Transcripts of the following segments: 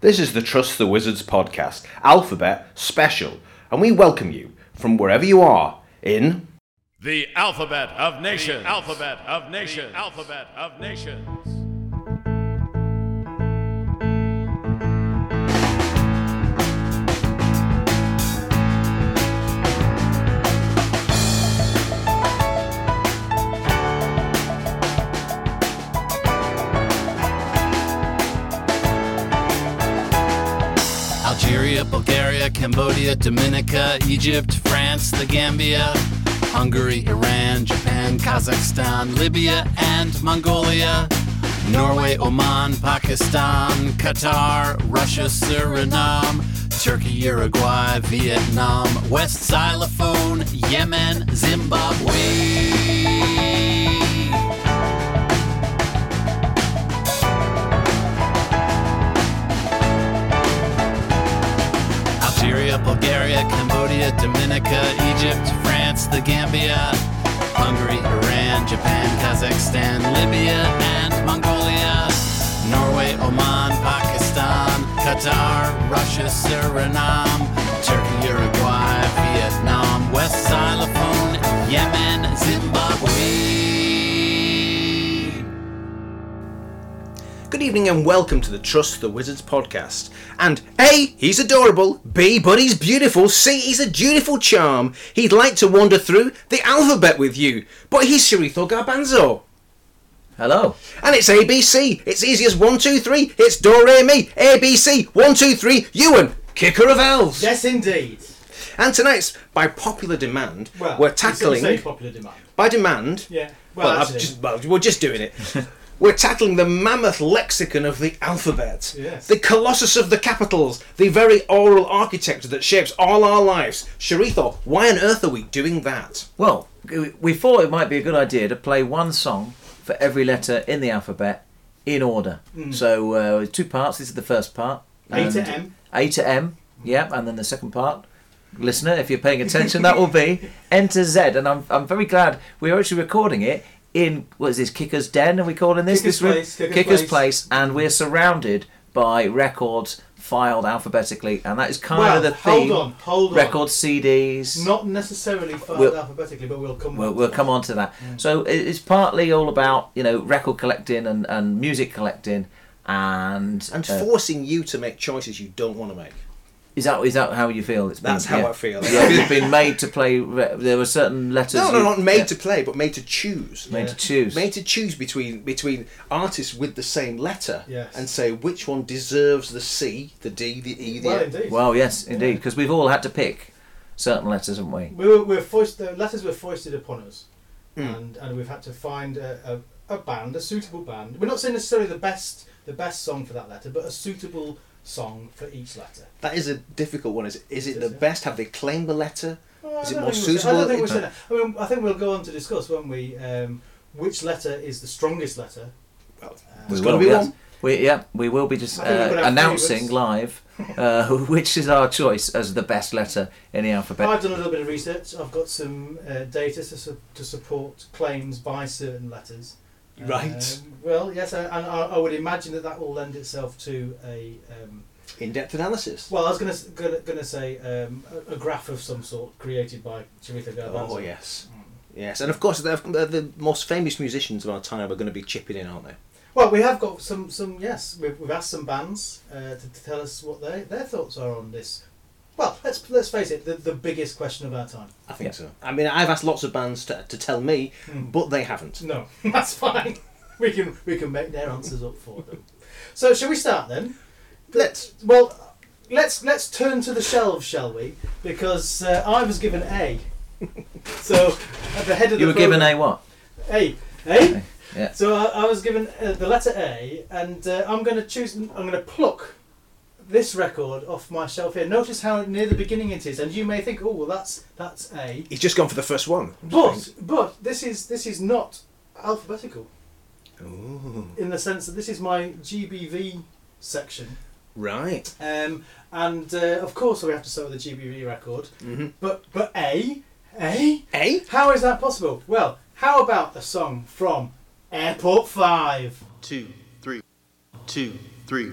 This is the Trust the Wizards podcast, Alphabet Special, and we welcome you from wherever you are in. The alphabet of nations. alphabet of nations. alphabet of nations. Bulgaria, Cambodia, Dominica, Egypt, France, the Gambia, Hungary, Iran, Japan, Kazakhstan, Libya, and Mongolia, Norway, Oman, Pakistan, Qatar, Russia, Suriname, Turkey, Uruguay, Vietnam, West Xylophone, Yemen, Zimbabwe. Bulgaria, Cambodia, Dominica, Egypt, France, the Gambia, Hungary, Iran, Japan, Kazakhstan, Libya, and Mongolia, Norway, Oman, Pakistan, Qatar, Russia, Suriname, Turkey, Uruguay, Vietnam, West Xylophone, Yemen, Zimbabwe. Good evening and welcome to the Trust the Wizards podcast. And A, he's adorable. B, but he's beautiful. C, he's a dutiful charm. He'd like to wander through the alphabet with you, but he's Sharito Garbanzo. Hello. And it's ABC. It's easy as one, two, three. It's Do Re Mi. ABC. One, two, three. Ewan, kicker of elves. Yes, indeed. And tonight's by popular demand, Well, we're you sort of tackling say popular demand. by demand. Yeah. Well, Well, I've actually, just, well, we're just doing it. We're tackling the mammoth lexicon of the alphabet, Yes. the colossus of the capitals, the very oral architecture that shapes all our lives. Sharito, why on earth are we doing that? Well, we thought it might be a good idea to play one song for every letter in the alphabet in order. So, uh, two parts. This is the first part. A to M. A to M, yeah, and then the second part. Listener, if you're paying attention, that will be N to Z. And I'm, I'm very glad we're actually recording it in, what is this, Kicker's Den? Are we calling this? Kicker's this room? Place, Kicker's Place. And we're surrounded by records filed alphabetically. And that is kind well, of the theme. hold on, hold on. Record CDs. Not necessarily filed We'll- alphabetically, but we'll come. We'll, on to we'll that. come on to that. So it's partly all about you know record collecting and, and music collecting, and And uh, forcing you to make choices you don't want to make. Is that is that how you feel? It's been, That's how yeah. I feel. Yeah, You've been made to play. There were certain letters. No, no, not made yeah, to play, but made to choose. made to choose. Made to choose between between artists with the same letter Yes. and say which one deserves the C, the D, the E, the Well, F. indeed. Well, yes, indeed, because we've all had to pick certain letters, haven't we? we were, we're foist, the letters were foisted upon us, Mm. and and we've had to find a, a, a band, a suitable band. We're not saying necessarily the best the best song for that letter, but a suitable song for each letter. That is a difficult one. Is is it Is the it? best? Have they claimed the letter? Well, Is I it more think we'll I suitable? don't think we're saying that. I mean, I think we'll go on to discuss, won't we? Um, which letter is the strongest letter? Well, Uh, There's We gotta will, be yes. one. We, yeah, we will be just I think we're uh, announcing favourites. live uh, which is our choice as the best letter in the alphabet. I've done a little bit of research. I've got some uh, data to, su- to support claims by certain letters. Right. Um, well, yes, and I, I would imagine that that will lend itself to a. Um, In-depth analysis. well, I was going to gonna, gonna say um, a, a graph of some sort created by Chiritha Garbanzo. Oh yes, yes, and of course the, the, most famous musicians of our time are going to be chipping in, aren't they? Well, we have got some. Some yes, we've, we've asked some bands uh, to, to tell us what their their thoughts are on this. Well, let's let's face it, the, the biggest question of our time. I think Yeah. so. I mean, I've asked lots of bands to, to tell me, Hmm. but they haven't. No, that's fine. We can we can make their answers up for them. So, shall we start then? Let's. Well, let's let's turn to the shelves, shall we? Because uh, I was given A. so at the head of the You were given a what? A. A. Yeah. So I, I was given uh, the letter A, and uh, I'm going to choose. I'm going to pluck this record off my shelf here. Notice how near the beginning it is, and you may think, "Oh, well, that's that's A." He's just gone for the first one. But but this is this is not alphabetical Ooh, in the sense that this is my GBV section, right. um, and uh, of course we have to start with the GBV record. Mm-hmm. But but A A A. how is that possible? Well, how about a song from Airport Five? two, three, two, three.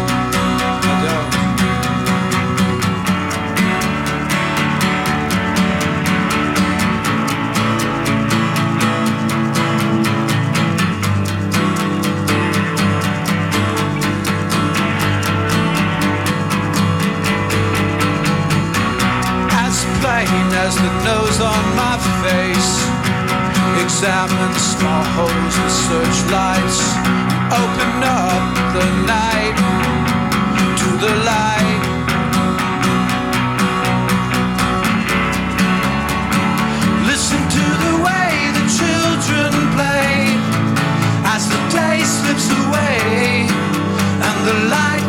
as the nose on my face. Examine small holes with searchlights. Open up the night to the light. Listen to the way the children play as the day slips away and the light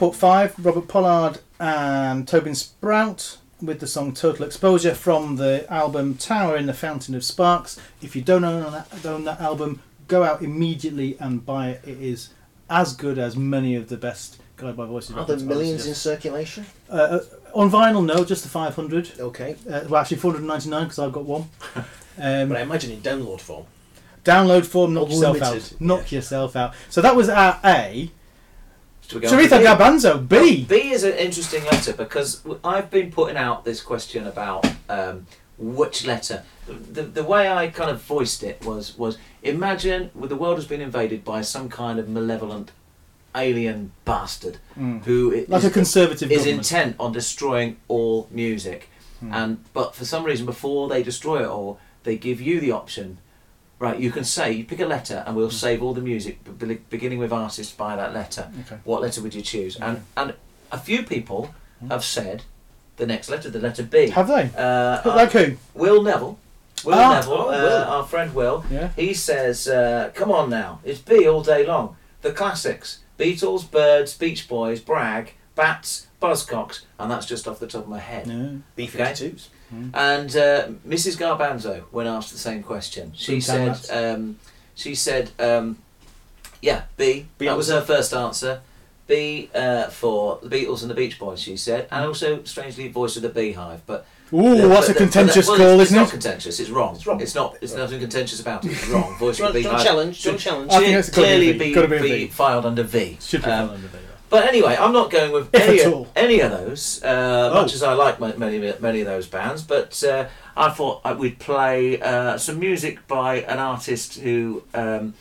Airport 5, Robert Pollard and Tobin Sprout with the song Total Exposure from the album Tower in the Fountain of Sparks. If you don't own that, own that album, go out immediately and buy it. It is as good as many of the best Guided by Voices. Are there millions in circulation? Uh, uh, on vinyl, no, just the 500. Okay. Uh, well, actually 499 because I've got one. Um, But I imagine in download form. download form, knock yourself out. Knock yourself out. So that was our A. Should we go on to Sharitha B? Garbanzo, B. B is an interesting letter because I've been putting out this question about um, which letter. The, the way I kind of voiced it was was imagine the world has been invaded by some kind of malevolent alien bastard who Mm. Like a conservative is government. intent on destroying all music, Hmm. and but for some reason before they destroy it all, they give you the option right, you can say, you pick a letter and we'll mm. save all the music, beginning with artists by that letter. Okay. What letter would you choose? And, and a few people hmm. have said the next letter, the letter B. Have they? Uh, Who- like uh, who? Will Neville. Will Ah. Neville, Oh, uh, Will. our friend Will, Yeah. he says, uh, come on now, it's B all day long. The classics Beatles, Byrds, Beach Boys, Bragg, Bats, Buzzcocks, and that's just off the top of my head. B52s. Mm-hmm. And uh, Mrs. Garbanzo, when asked the same question, she said, um, she said, um, yeah, B. That was her first answer. B uh, for the Beatles and the Beach Boys, she said, and mm-hmm. also strangely voice of the Beehive. But ooh, the, what's but a contentious the, well, call, it's, isn't it's it? Not contentious. It's wrong. It's wrong. It's not. It's nothing contentious about it. It's wrong. Voice of the Beehive. Don't challenge. Don't challenge. I think it's clearly be, be, be, be, filed under V. Should be um, filed under V but anyway, I'm not going with If any, at any of those, uh, Oh. much as I like ma- many many of those bands. But uh, I thought I- we'd play uh, some music by an artist who. Um,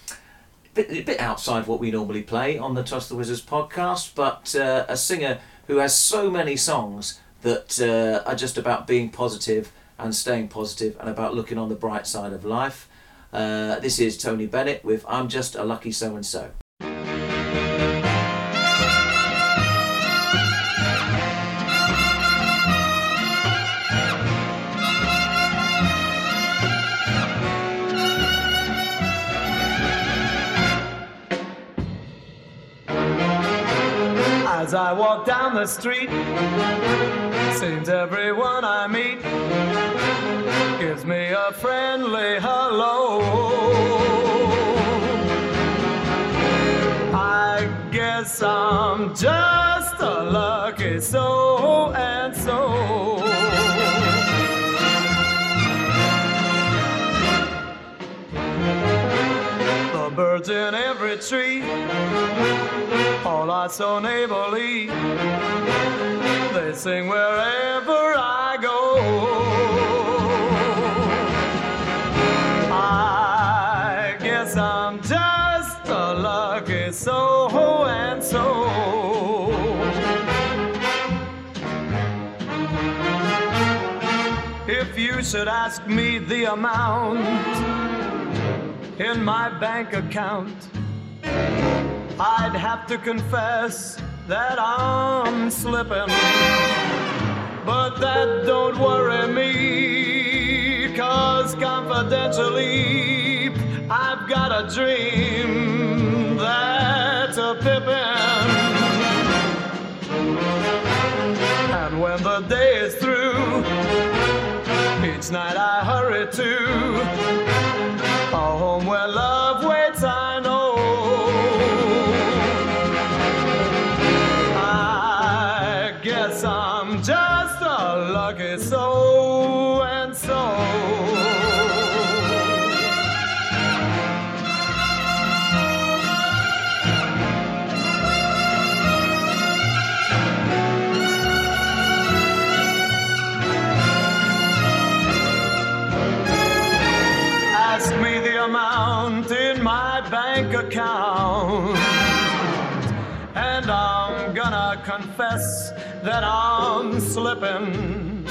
bit, a bit outside what we normally play on the Trust the Wizards podcast, but uh, a singer who has so many songs that uh, are just about being positive and staying positive and about looking on the bright side of life. Uh, this is Tony Bennett with I'm Just a Lucky So and So. As I walk down the street, seems everyone I meet gives me a friendly hello. I guess I'm just a lucky so birds in every tree all are so neighborly. They sing wherever I go. I guess I'm just a lucky so and so. If you should ask me the amount in my bank account, I'd have to confess that I'm slipping. But that don't worry me, cause confidentially, I've got a dream that's a pippin'. And when the day is through, each night I hurry to that I'm slipping.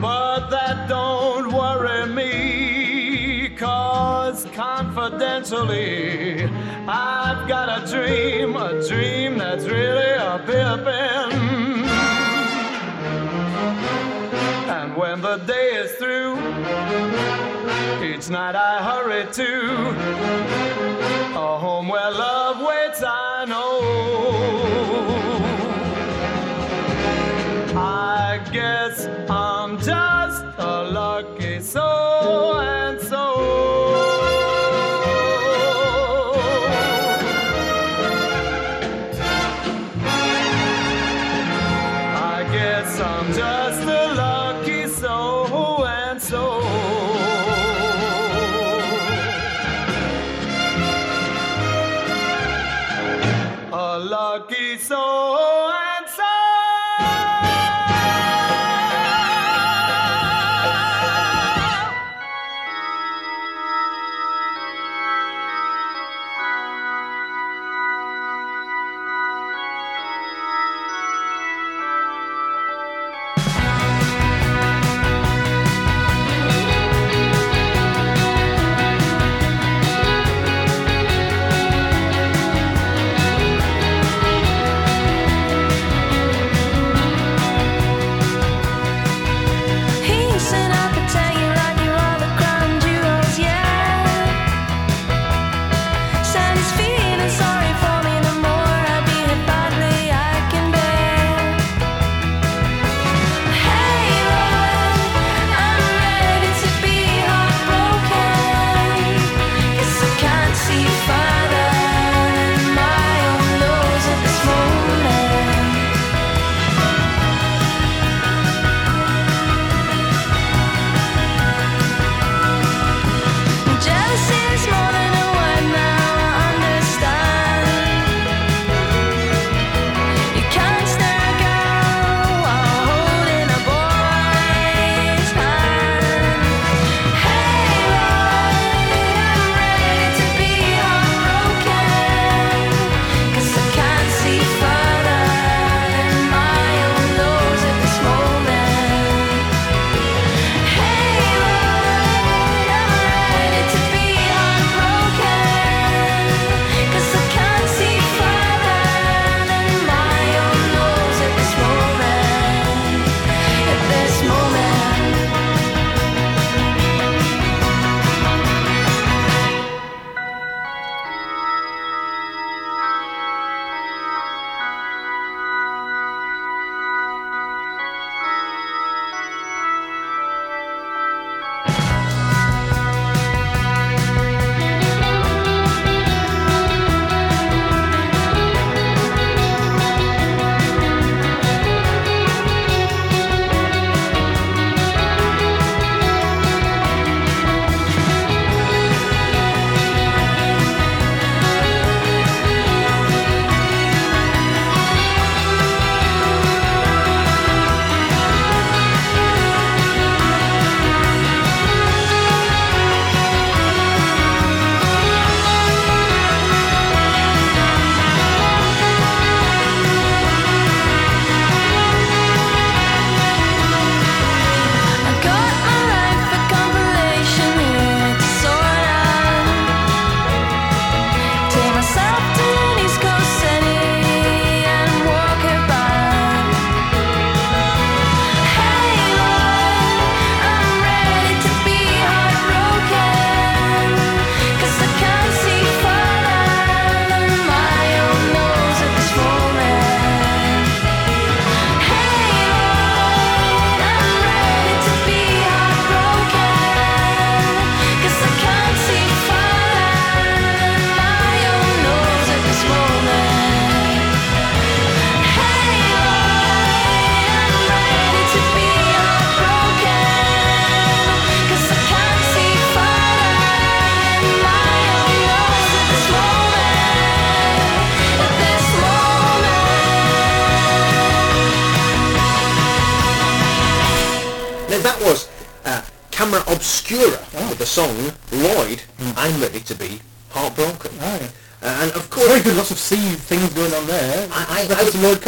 But that don't worry me, cause confidentially, I've got a dream, a dream that's really a pippin'. And when the day is through, each night I hurry to a home where love waits,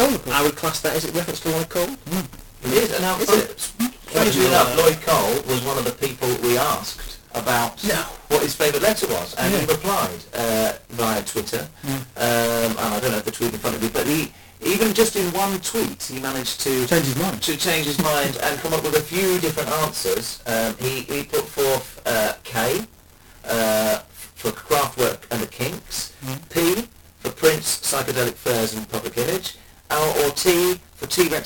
I- to Lloyd Cole. of course. I would class that as a reference to Lloyd Cole. It is, and now, Is it? strangely enough, Lloyd Cole was one of the people we asked about No. what his favourite letter was, and he replied uh, via Twitter. Um, and I don't have the tweet in front of me, but he even just in one tweet he managed to Change his mind. to change his mind and come up with a few different answers. Um, he, he put forth uh, K uh, for Kraftwerk and the Kinks, P for Prince, Psychedelic Furs and Public Image, L or T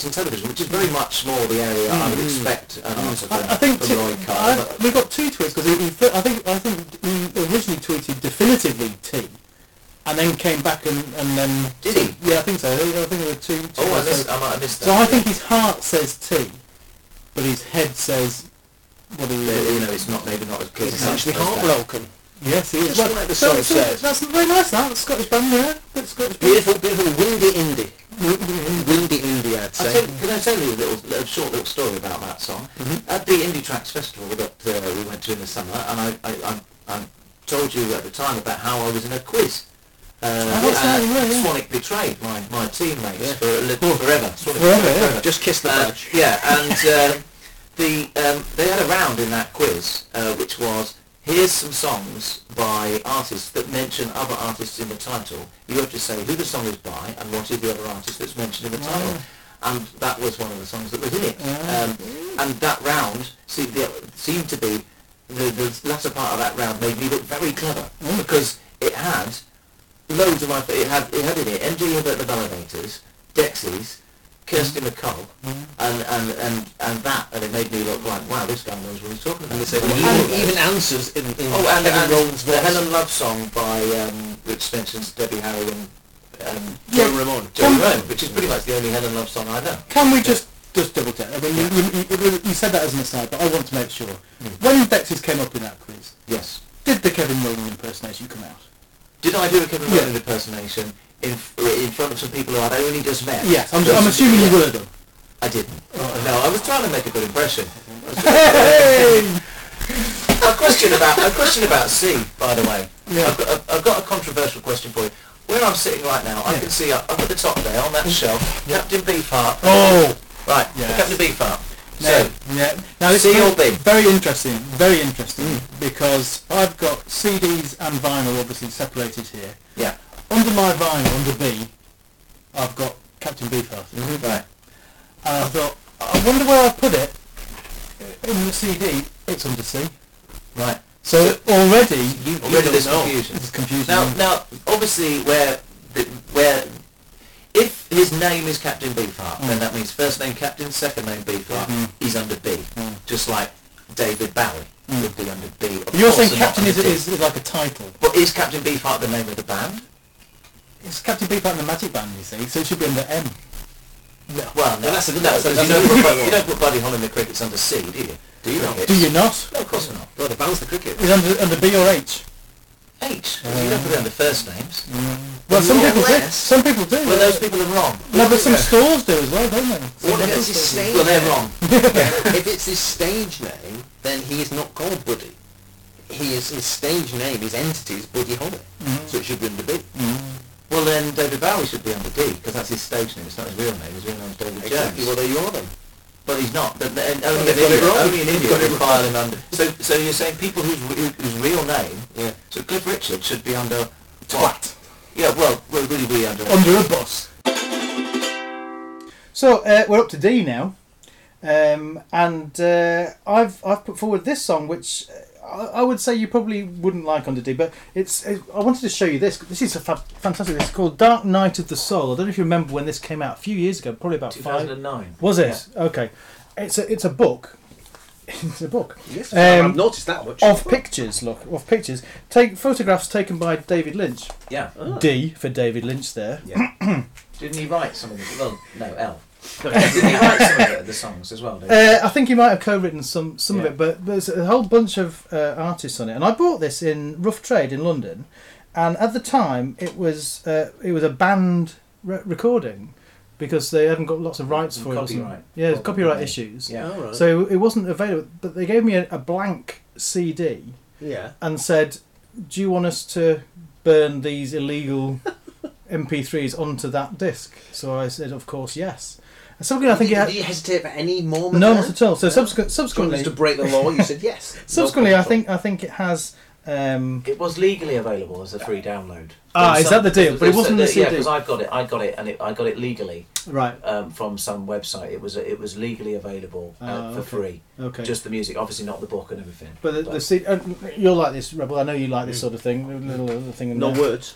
and Television, which is very much more the area I would expect an answer from, I, I think from t- Lloyd Cole. I, but- we got two tweets because I think I think he originally tweeted definitively T, and then came back and, and then Did he? Yeah, I think so. I think there were two. two oh, I, so- missed, I might have missed that. So I think his heart says T, but his head says what he. Uh, you know, it's not maybe not as clear. It's actually heartbroken. Yes, he is. Like the song so, says. That's very nice. That Scottish band there. Good Scottish band. Beautiful, beautiful, windy indie. Windy indie, I'd say. tell, can I tell you a little, little short little story about that song? At the Indie Tracks Festival that uh, we went to in the summer, and I, I, I, I told you at the time about how I was in a quiz. Uh, right, and yeah, yeah. Swanwick betrayed my, my teammates Yeah. for a li- forever. Swanwick Forever, yeah. Just kiss the Uh, badge. yeah, and uh, the um, they had a round in that quiz, uh, which was here's some songs by artists that mention other artists in the title. You have to say who the song is by and what is the other artist that's mentioned in the title. Ah. And that was one of the songs that was in it. Ah. Um, and that round seemed, seemed to be the, the latter part of that round made me look very clever ah. because it had loads of my it had it had in it MJ Hibbert the Validators, Dexys, Kirsty MacColl, and, and and and that, and it made me look like wow, this guy knows what he's talking about. And they say, And well, he- even, even answers in, in oh, and, Kevin and Rowland's the. Helen Love song by um, Rich Spencer's Debbie Harry and um, Joe Ramone. Joe Ramone, which is pretty much the only Helen Love song I know. Can we just just double check? I mean, you, you, you, you said that as an aside, but I want to make sure. When Dexys came up in that quiz, Yes. did the Kevin Rowland impersonation come out? Did I do a Kevin Yeah. Rowland impersonation in in front of some people who I'd only just met? Yes, I'm, I'm assuming you were done. I didn't. Oh. No, I was trying to make a good impression. Hey! a question about a question about C, by the way. Yeah. I've, got a, I've got a controversial question for you. Where I'm sitting right now, I can see up, up at the top there on that shelf, Captain Beefheart. Oh! Right, Yes. Captain Beefheart. No, So, yeah. Now this C is or very, B? very interesting, very interesting, mm. because I've got CDs and vinyl obviously separated here. yeah, Under my vinyl, under B, I've got Captain Beefheart. right. And I thought, I wonder where I put it in the CD. It's under C. Right. So already, You, Already there's don't know. confusion. Now, now, obviously, where, the, where, if his name is Captain Beefheart, Mm. then that means first name Captain, second name Beefheart. Mhm. He's under B, Mm. just like David Bowie would be under B. Of You're saying Captain is, is, is like a title. But is Captain Beefheart the name of the band? It's Captain Beefheart and the Magic Band, you see, so it should be under M. No. Well, no, that's a- no, that's a- you, don't put, you don't put Buddy Holly and the Crickets under C, do you? Do you? No. Ricketts? Do you not? No, of course not. Well, the band's the cricket. Is under under B or H? H. you don't put it under first names. Mm. Well, some More or people do. Some people do. Well, those people are wrong. no, but some Yeah. stores do as well, don't they? Some Well, record it's his stage Well, they're wrong. if it's his stage name, then he is not called Buddy. He is his stage name, his entity is Buddy Holly. Mm. So it should be under B. Mm. Well, then David Bowie should be under D because that's his stage name. It's not his real name. His real name's David Exactly. Jones. Well, there you are then. But he's not. The- the- and only, they've in got it India, wrong. only in They've India would file him under. So, so you're saying people whose, who- whose real name, Yeah. so Cliff Richard should be under what? Yeah, well, well, would he be under? Under a bus. So uh, we're up to D now, um, and uh, I've I've put forward this song, which uh, I, I would say you probably wouldn't like under D, but it's. It, I wanted to show you this. This is a fa- fantastic. It's called Dark Night of the Soul. I don't know if you remember when this came out a few years ago, probably about five. 2009. Was it? Okay. It's a it's a book. it's a book. Yes, Um, I've noticed that much. Of pictures, look, of pictures. Take photographs taken by David Lynch. Yeah. D for David Lynch there. Yeah. Didn't he write some of the? Well, no, L. Didn't he write some of the, the songs as well? David? Uh, I think he might have co-written some some Yeah. of it, but there's a whole bunch of uh, artists on it. And I bought this in Rough Trade in London, and at the time it was uh, it was a banned re- recording because they hadn't got lots of rights Some for it. or copyright Yeah, problem, copyright issues. Yeah. All right. So it wasn't available, but they gave me a, a blank CD Yeah. and said, "Do you want us to burn these illegal MP3s onto that disc?" So I said, "Of course, yes." And subsequently, I think it did, had, did you hesitate for any moment? no, there? not at all. So No? subsequent, subsequently, used to break the law. You said yes. No subsequently, I think I think it has. Um, It was legally available as a free download. Ah, From is that the deal? But it wasn't the Yeah, CD. because I've got it. I got it, and it, I got it legally right. um, from some website. It was it was legally available uh, Ah, for okay. free. Okay. Just the music, obviously not the book and everything. but the, the C- uh, you'll like this, Rebel. I know you like this Mm. sort of thing. A little thing in No there. words.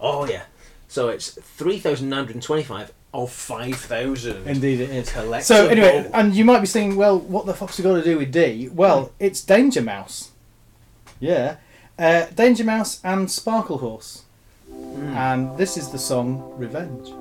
Oh yeah. So it's three thousand nine hundred twenty-five of five thousand. Indeed, it is. Collectible. So anyway, and you might be saying, well, what the fuck's it got to do with D? Well, it's Danger Mouse. Yeah, uh, Danger Mouse and Sparklehorse, and this is the song Revenge.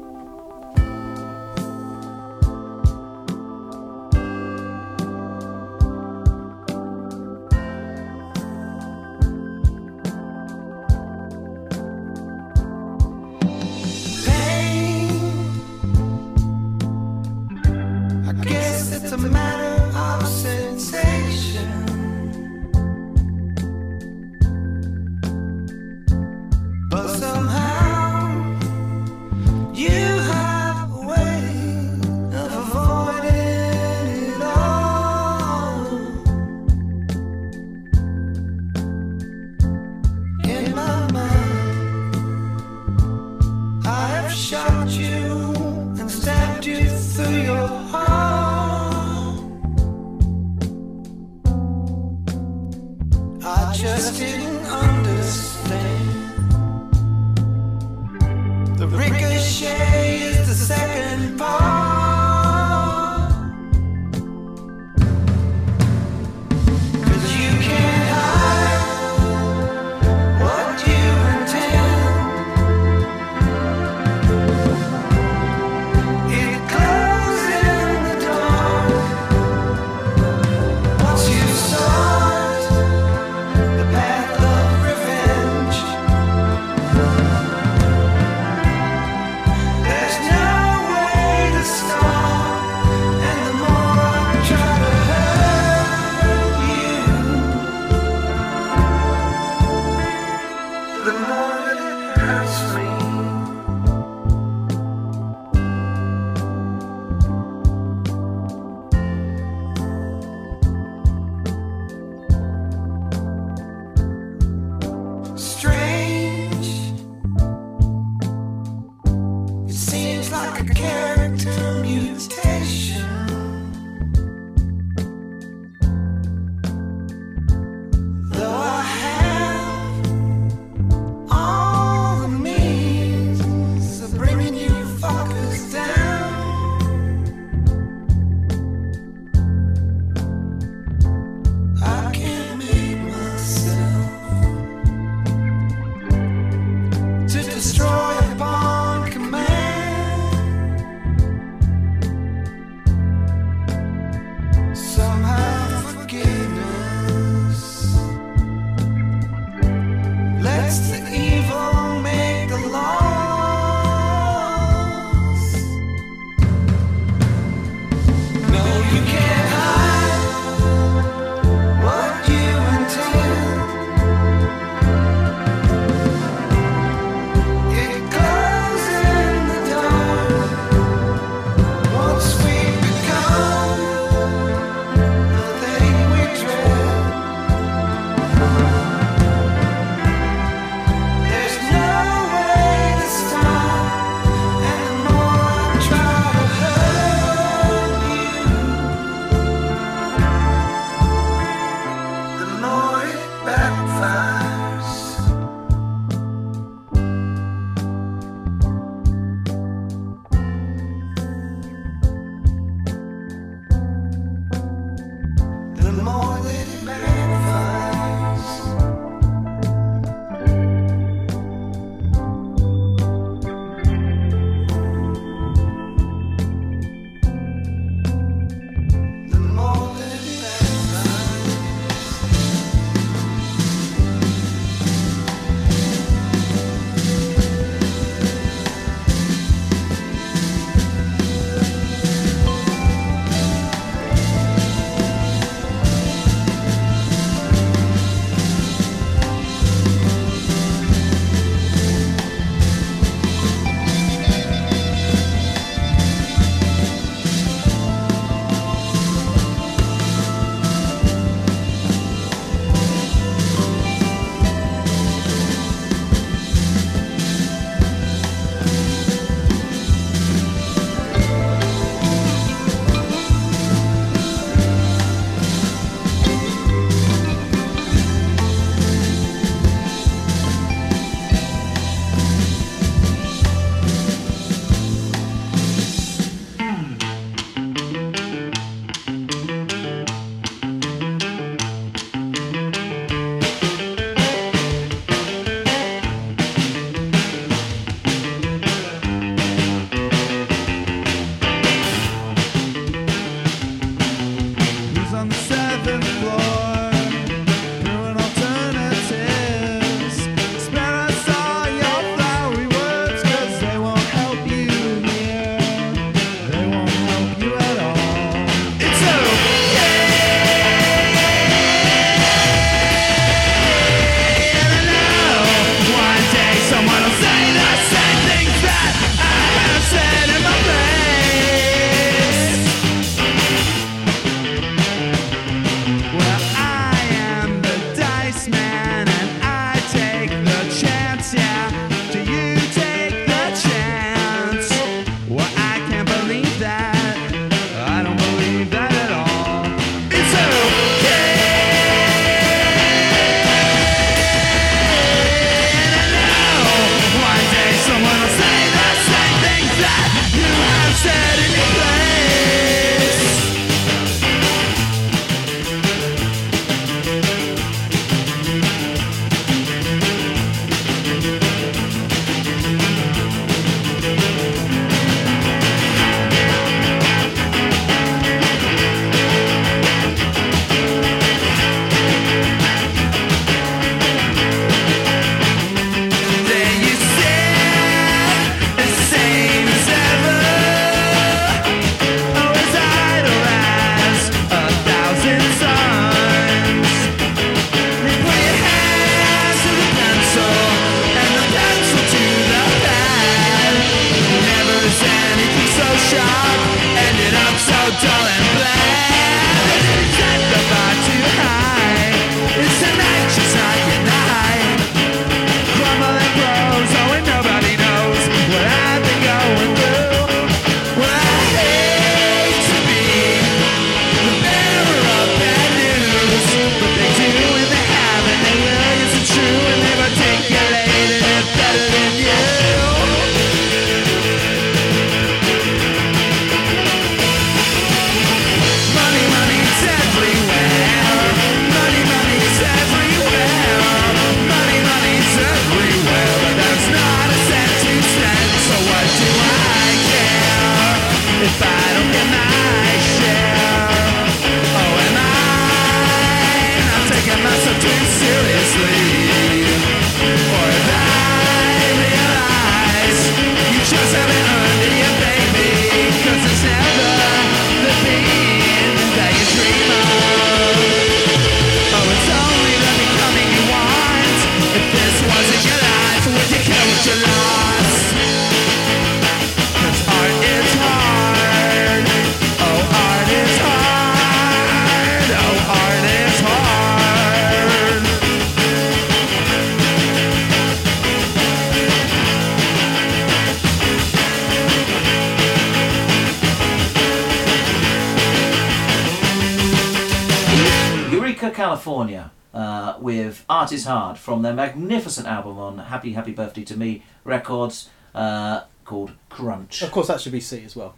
With Hard from their magnificent album on Happy Happy Birthday to Me Records uh, called Crunch. Of course, that should be C as well.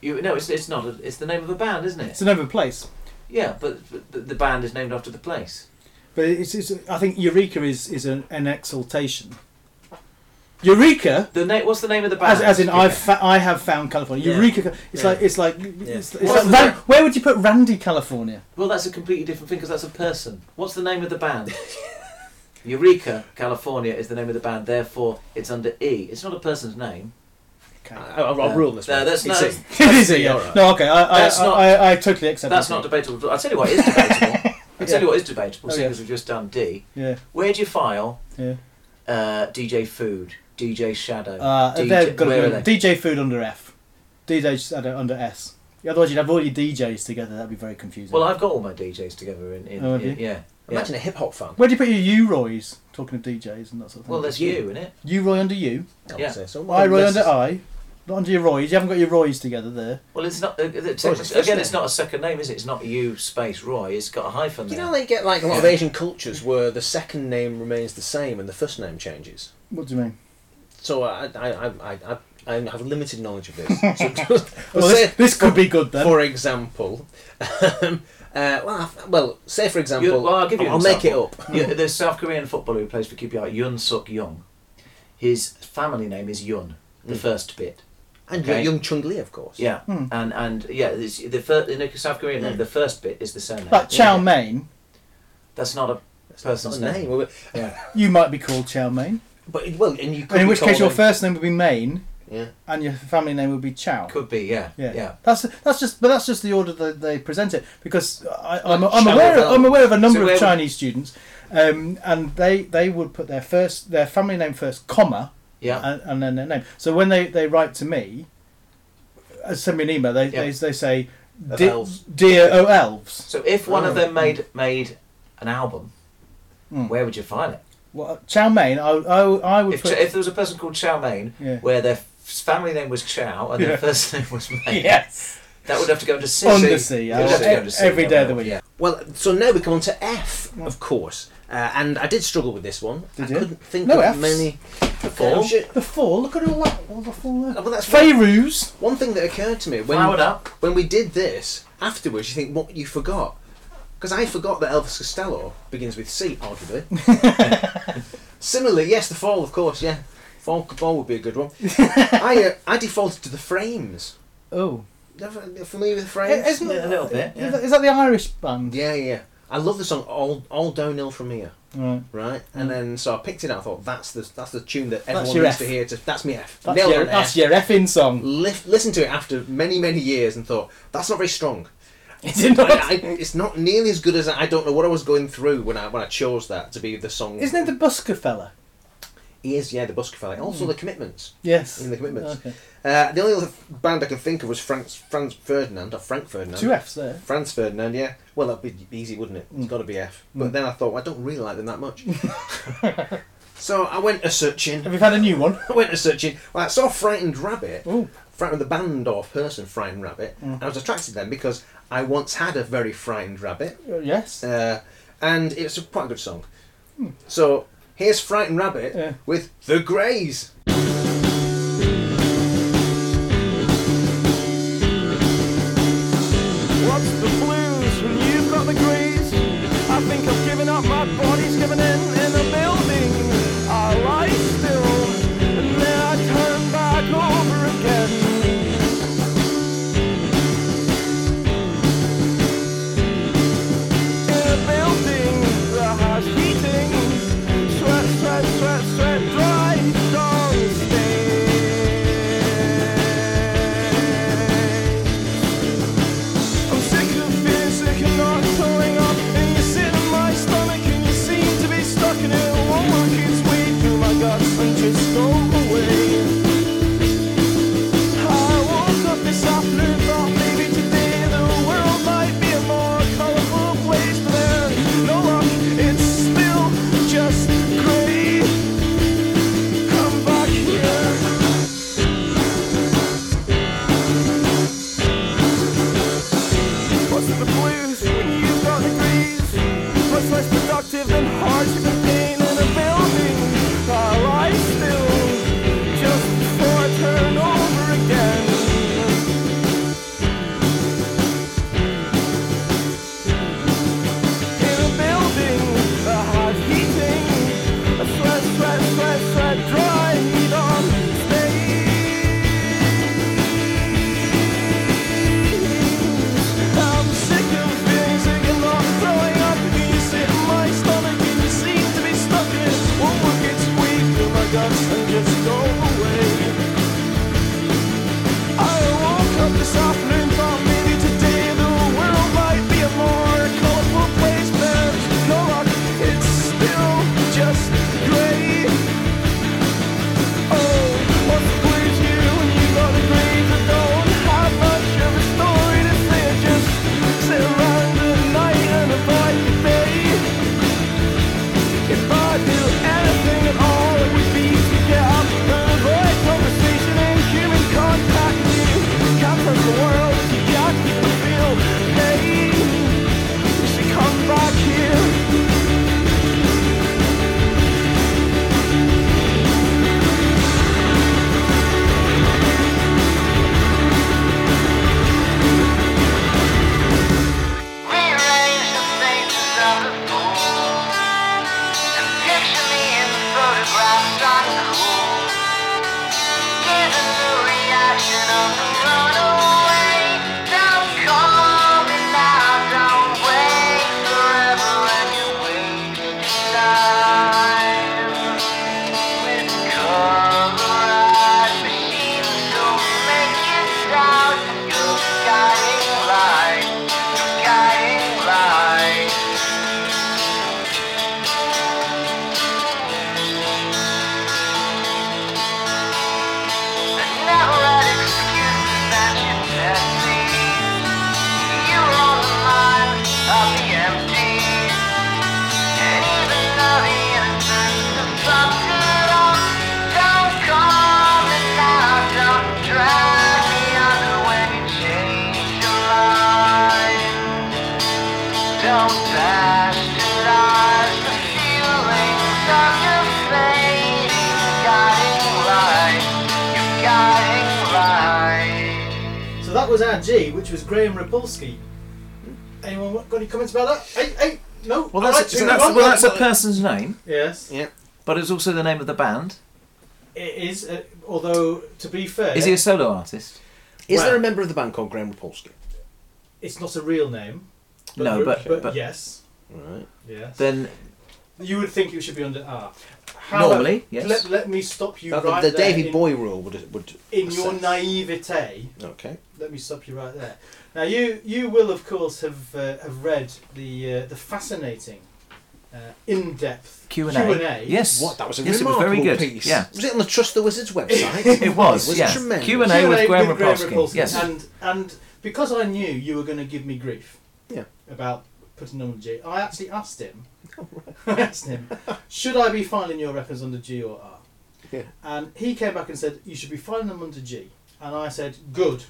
You, no, it's, it's not. A, it's the name of a band, isn't it? It's the name of a place. Yeah, but, but the- the band is named after the place. But it's, it's I think Eureka is, is an, an exaltation. Eureka, The na- What's the name of the band? as, as in I've fa- I have found California. Yeah. Eureka, it's Yeah. like it's like it's, it's What's like the Ran- name? where would you put Randy California? Well, that's a completely different thing because that's a person. What's the name of the band? Eureka, California is the name of the band. Therefore, it's under E. It's not a person's name. Okay. I, I'll, I'll rule this No, one. that's It's not- C. it is it, yeah. alright. No, okay, I, I, That's I, not- I, I totally accept That's that. not debatable. I'll tell you what is debatable. I'll tell you what is debatable, Oh, seeing yeah. as we've just done D. Yeah, Where do you file yeah. uh, DJ Food, DJ Shadow? Uh, DJ they've got where to are be they? DJ Food under F, DJ Shadow under S. Otherwise, you'd have all your DJs together. That'd be very confusing. Well, I've got all my DJs together in. in, Oh, have in- you? yeah. Imagine yeah. a hip hop fan. Where do you put your U Roys? Talking of DJs and that sort of thing. Well, there's you, isn't it? U Roy under U, I would Yeah. say so. I Roy under I, not under your Roys. You haven't got your Roys together there. Well, it's not. Uh, it's, it's a again, name. it's not a second name, is it? It's not you space Roy. It's got a hyphen You there. know, they get like a lot of Asian cultures where the second name remains the same and the first name changes. What do you mean? So I, I, I, I, I, I have limited knowledge of this. So just, Well, say, this, this could be good then. for example, um, uh, well, I- well, say for example, You- well, I'll give you. an I'll make it up. Yeah, the South Korean footballer who plays for QPR, Yun Suk Young. His family name is Yun, the Mm. first bit. And Okay. young Chung Lee, of course. Yeah, Hmm. and and yeah, it's, the first in the South Korean name, the first bit is the surname. Like Chow Yeah. Mein, That's not a That's person's not a name. name. Yeah. you might be called Chow Mein. But well, and you could And in which case, your first name would be Main, yeah. and your family name would be Chow. Could be, yeah, Yeah. yeah. That's that's just, but that's just the order that they present it because I, I'm, Like I'm aware of, I'm aware of a number So of would- Chinese students, um, and they they would put their first their family name first, comma, Yeah. and, and then their name. So when they, they write to me, uh, send me an email. They Yeah. they, they say, Of elves." "Dear O elves." So if one of Oh. them made made an album, Mm. where would you find it? Well, Chow Mein, I, I, I would If, put. if there was a person called Chow Mein, Yeah. where their family name was Chow and Yeah. their first name was Mein, yes. that would have to go into C. Under C, It would have to yeah. go into C, Every yeah, of the week. Yeah. Well, so now we come on to F, of course. Uh, and I did struggle with this one. Did I you? couldn't think No of Fs. many. The fall. Shit. The fall. Look at all that. All the fall there. Oh, well, that's Feyrouz. One thing that occurred to me when up. when we did this afterwards, you think what you forgot because I forgot that Elvis Costello begins with C, arguably. Similarly, yes, the fall, of course, yeah, fall, fall would be a good one. I uh, I defaulted to the Frames. Oh. Never familiar with the Frames? Isn't Yeah, a little bit, Is, yeah. that, is that the Irish band? Yeah, yeah. I love the song "All All Downhill from Here." Right. Right, and then so I picked it out. I thought that's the that's the tune that everyone your needs F. to hear. To, that's me F. That's Nailed your, it, that's F. your effing song. Lif- listen to it after many many years and thought that's not very strong. Is it not? I, it's not nearly as good as I, I don't know what I was going through when I when I chose that to be the song. Isn't it the Busker fella? He is, yeah, the Busker fella. Also Hmm. the Commitments. Yes. In the Commitments. Okay. Uh, the only other band I can think of was Franz Franz Ferdinand or Frank Ferdinand. Two Fs there. Franz Ferdinand, yeah. Well, that'd be easy, wouldn't it? It's Mm. got to be F. But Mm. then I thought, well, I don't really like them that much. so I went a searching. Have you had a new one? I went a searching. Well, I saw Frightened Rabbit. Oh. Frightened the band or person Frightened Rabbit. And I was attracted to them because I once had a very frightened rabbit. Uh, yes. Uh, and it's a quite a good song. So here's Frightened Rabbit Yeah. with The Greys. Person's name, Yes, Yeah. but it's also the name of the band. it is. Uh, although to be fair, Is he a solo artist? Is there Well- a member of the band called Graham Repulski? it's not a real name. No, but- but- yes, Right. yes. Then you would think it should be under R. Normally, yes. Let, let me stop you That- right the there David in, Boy rule would would in your assess. naivete. Okay. Let me stop you right there. Now you you will of course have uh, have read the uh, the fascinating, uh, in depth Q and Q&A. Yes. What? That was a yes, it was remarkable very good. piece. Yeah. Was it on the Trust the Wizards website? It was, It was yeah. tremendous. Q&A. with Graham Repulski. Repulski, yes. And and because I knew you were going to give me grief. Yeah. About putting them on G, I actually asked him. I asked him, should I be filing your records under G or R? Yeah. And he came back and said you should be filing them under G. And I said good.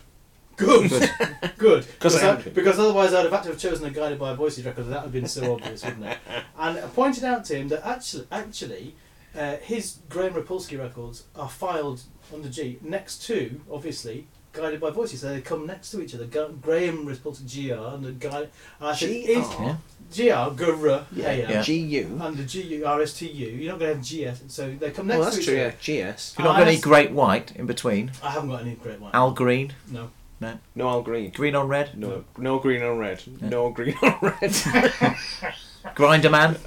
Good, good, Because because, I I- because otherwise I'd have had to have chosen a guided by voices record, and that would have been so obvious, wouldn't it? And I pointed out to him that actually, actually, uh, his Graham Repulski records are filed under G next to, obviously, Guided by Voices. So they come next to each other. Gu- Graham Repulski GR and the guy. And I said, GR? is- GR, Gura, Yeah. Yeah. GU. under GU, RSTU. You're not going to have GS. So they come next Well, to that's each true. other. Yeah. GS. You've not going got any great white in between. I haven't got any great white. Al Green. no. No Al Green. Green on red. No. No green on red. No green on red. Grinderman.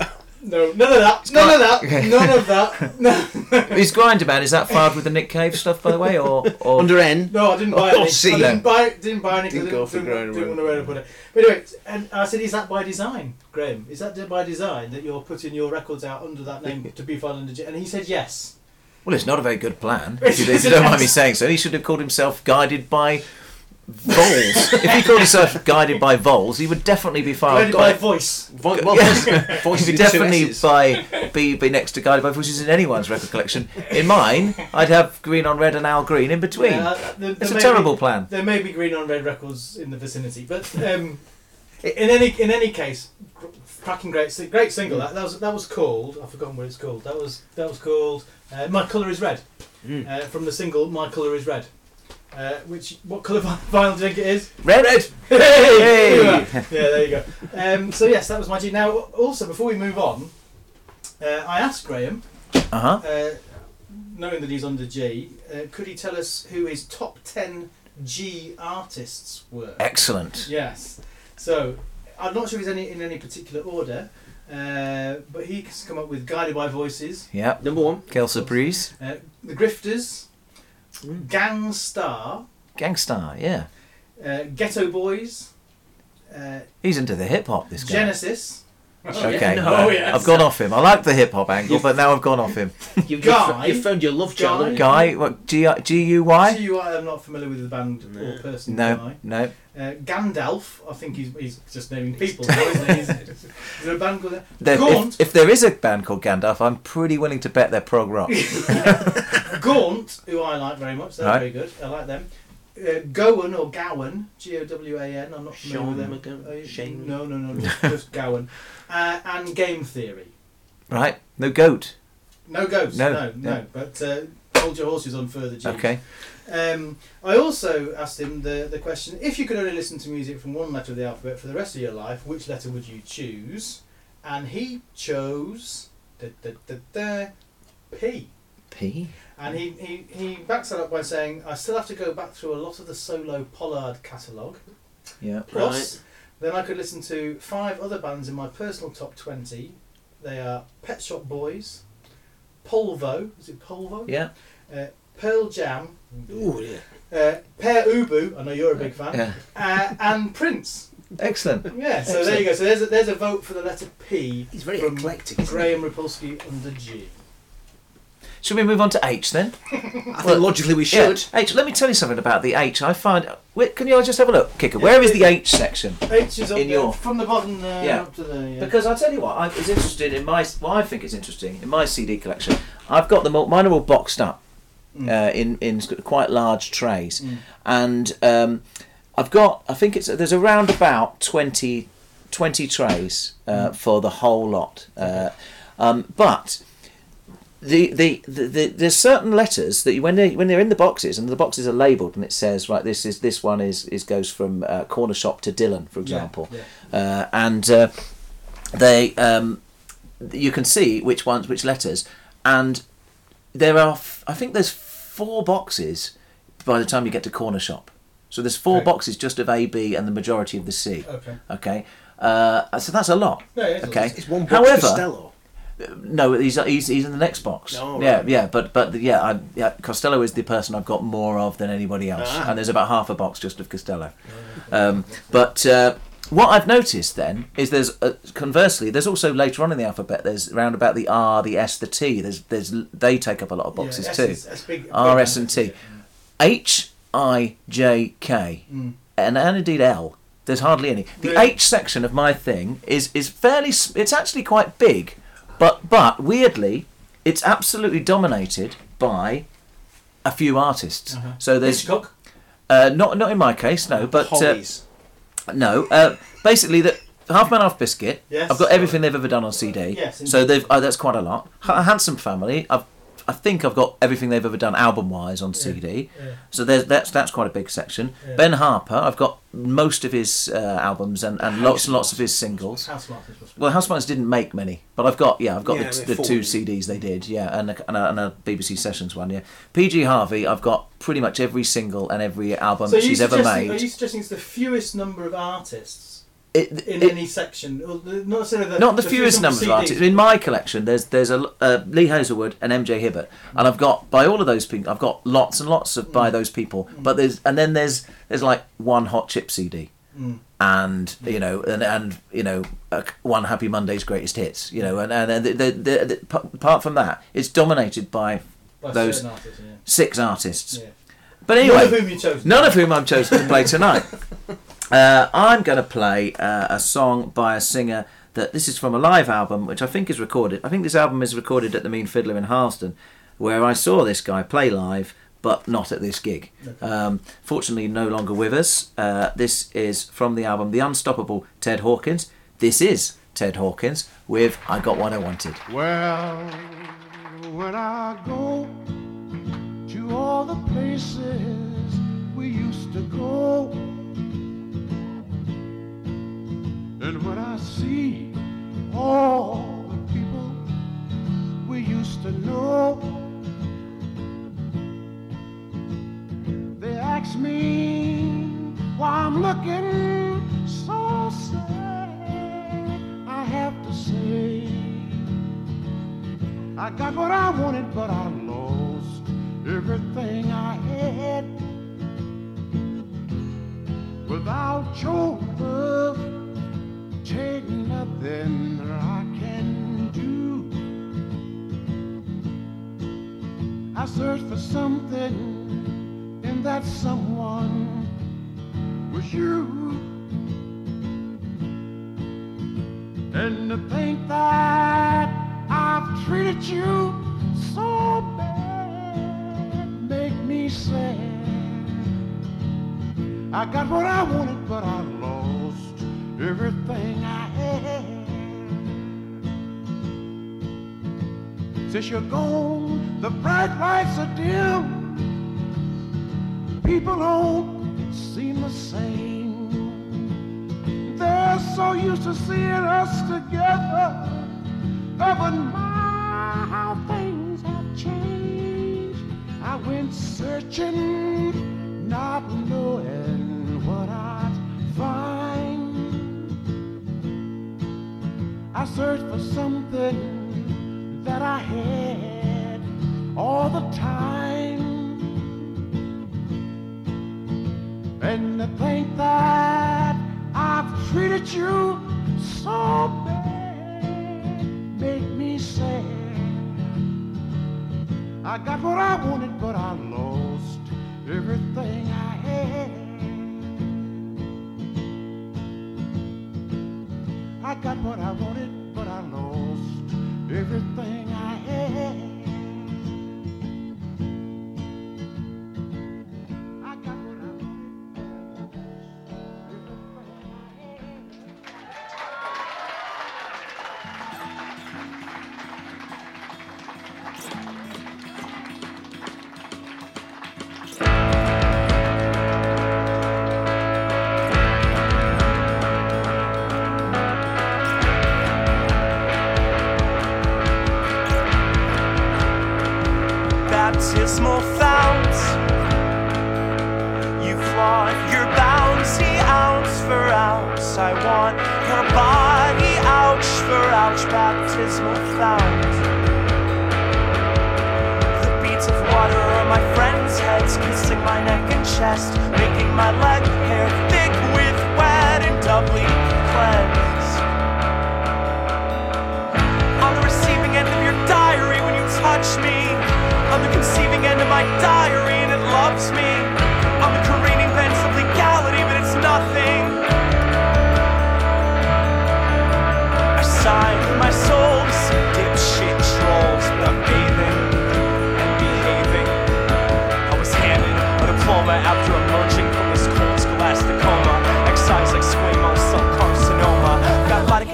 No, none of that. None of that. Okay. None of that. No. Is Grinderman, is that filed with the Nick Cave stuff, by the way? Or, or Under N. No, I didn't buy Oh, any. see. I didn't buy. Didn't buy any. Didn't Didn't, go for didn't, Graham didn't want to wear put it. But anyway, and I said, is that by design, Graham? Is that by design that you're putting your records out under that name to be filed under? G-? And he said yes. Well, it's not a very good plan, if you, if you don't mind me saying so. He should have called himself Guided by Voles. if he called himself Guided by Voles, he would definitely be filed. Guided by voice. Vo- well, voice, voices He'd be definitely by be, be next to Guided by Voices in anyone's record collection. In mine, I'd have Green on Red and Al Green in between. Yeah, there- there it's a terrible be- plan. There may be green on red records in the vicinity, but um, in any in any case, cracking great great single. That, that was that was called. I've forgotten what it's called. That was that was called uh, My Colour Is Red Hmm. uh, from the single My Colour Is Red. Uh, which what colour vinyl do you think it is? Red. Red. Hey! Hey! yeah, there you go. Um, so yes, that was my G. Now, also before we move on, uh, I asked Graham, Uh huh. uh, knowing that he's under G, uh, could he tell us who his top ten G artists were? Excellent. Yes. So I'm not sure if it's any in any particular order. Uh, but he has come up with Guided by Voices, Yeah. Number one. Kelsa Breeze. uh, The Grifters, Hmm. Gang Starr. Gangstar, yeah. uh, Geto Boys, uh, He's into the hip hop, this guy. Genesis. Okay. Oh, right. yes. I've gone off him. I like the hip hop angle, but now I've gone off him. You've, Guy. you've found your love child. Guy. Guy, what, G G U Y? GUI, I'm not familiar with the band or person. No, Guy. no. Uh, Gandalf, I think he's, he's just naming people now, isn't he? He's, is there a band called There- Gaunt? if, if there is a band called Gandalf, I'm pretty willing to bet they're prog rock. Gaunt, who I like very much, they're Right. very good. I like them. Uh, Gowan or Gowan, G O W A N. I'm not familiar Sean with them. McGowan? Uh, Shane? No, no, no, just, just Gowan. Uh, and Game Theory. right? No goat. No ghosts. No, No, no. no. But uh, hold your horses on further G's. Okay. Um, I also asked him the, the question: If you could only listen to music from one letter of the alphabet for the rest of your life, which letter would you choose? And he chose da, da, da, da, P. P. And he, he, he backs that up by saying, I still have to go back through a lot of the solo Pollard catalogue. Yeah. Plus, then I could listen to five other bands in my personal top 20. They are Pet Shop Boys, Polvo, is it Polvo? Yeah. Uh, Pearl Jam, Ooh, yeah. uh, Pere Ubu, I know you're a big fan, Yeah. uh, and Prince. Excellent. Yeah, so there you go. So there's a, there's a vote for the letter P. He's very from eclectic, isn't? Graham Repulski under G. Should we move on to H then? I think logically we should. Yeah. H. Let me tell you something about the H. I find. Wait, can you all just have a look, Kicker? Where is the H section? H is up In there, your- from the bottom there Yeah. up to the. Yeah. Because I'll tell you what, I was interested in my. Well, I think it's interesting in my CD collection. I've got them all. Mine are all boxed up uh, in in quite large trays, and um, I've got. I think it's there's around about 20, 20 trays uh, for the whole lot. Uh, um, but the, the, the, the there's certain letters that you, when they when they're in the boxes and the boxes are labelled and it says right this is this one is is goes from uh, corner shop to Dylan for example, Uh, and uh, they um, you can see which ones which letters and there are f- I think there's four boxes by the time you get to corner shop. So there's four Okay. boxes just of A B and the majority of the C. Okay. Okay. Uh, so that's a lot. Yeah, yeah, it's okay. lot. It's one box However, Costello. no, he's, he's he's in the next box. Oh, right. Yeah, yeah, but but yeah, I, yeah, Costello is the person I've got more of than anybody else, Ah. and there's about half a box just of Costello. Um, but uh, what I've noticed then is there's uh, conversely there's also later on in the alphabet there's around about the R, the S, the T. There's there's they take up a lot of boxes yeah, too. is- big- big R, S, and T. yeah. H, I, J, K, Mm. and, and indeed L. There's hardly any. The Really? H section of my thing is is fairly. It's actually quite big, but but weirdly, it's absolutely dominated by a few artists. Uh-huh. So there's Hitchcock. uh, not not in my case, no, but uh. No. Uh, basically, the Half Man Half Biscuit. Yes. I've got everything they've ever done on CD. Yes, So they've uh, that's quite a lot. H- Handsome Family. I've I think I've got everything they've ever done album wise on CD. yeah. So there's that's that's quite a big section. Yeah. Ben Harper. I've got most of his uh, albums and, and lots and lots of his singles. Housemartins. Well, Housemartins didn't make many, but I've got yeah, I've got Yeah, the, the two. CDs they did, yeah, and a, and, a, and a BBC Sessions one, yeah. PJ Harvey, I've got pretty much every single and every album so she's ever made. Are you suggesting it's the fewest number of artists It- in it- any section? Not necessarily the, not the, fewest number numbers of artists. In my collection, there's there's a uh, Lee Hazlewood and MJ Hibbert, and I've got by all of those people, I've got lots and lots of Mm. by those people. But there's and then there's there's like one Hot Chip CD, Mm. and you know and and you know uh, one Happy Monday's greatest hits, you know, and and the, the, the, the, apart from that, it's dominated by By those artists, yeah. six artists. Yeah. But anyway, None of whom you chose. None of whom I'm chosen to play tonight. Uh, I'm going to play uh, a song by a singer that this is from a live album, which I think is recorded. I think this album is recorded at the Mean Fiddler in Harlesden, where I saw this guy play live, but not at this gig. Um, fortunately, no longer with us. Uh, this is from the album The Unstoppable Ted Hawkins. This is Ted Hawkins with I Got What I Wanted. Well, when I go to all the places we used to go, and when I see all the people we used to know, they ask me why I'm looking so sad. I have to say I got what I wanted, but I lost everything I had. Without take that I can do. I searched for something, and that someone was you. And to think that I've treated you so bad make me sad. I got what I wanted, but I lost everything I Since you're gone, the bright lights are dim. People don't seem the same. They're so used to seeing us together. Oh, but my, how things have changed. I went searching, not knowing what I'd find. I searched for something that I had all the time. And to think that I've treated you so bad make me sad. I got what I wanted, but I lost everything I had. I got what I wanted, but I lost everything I had.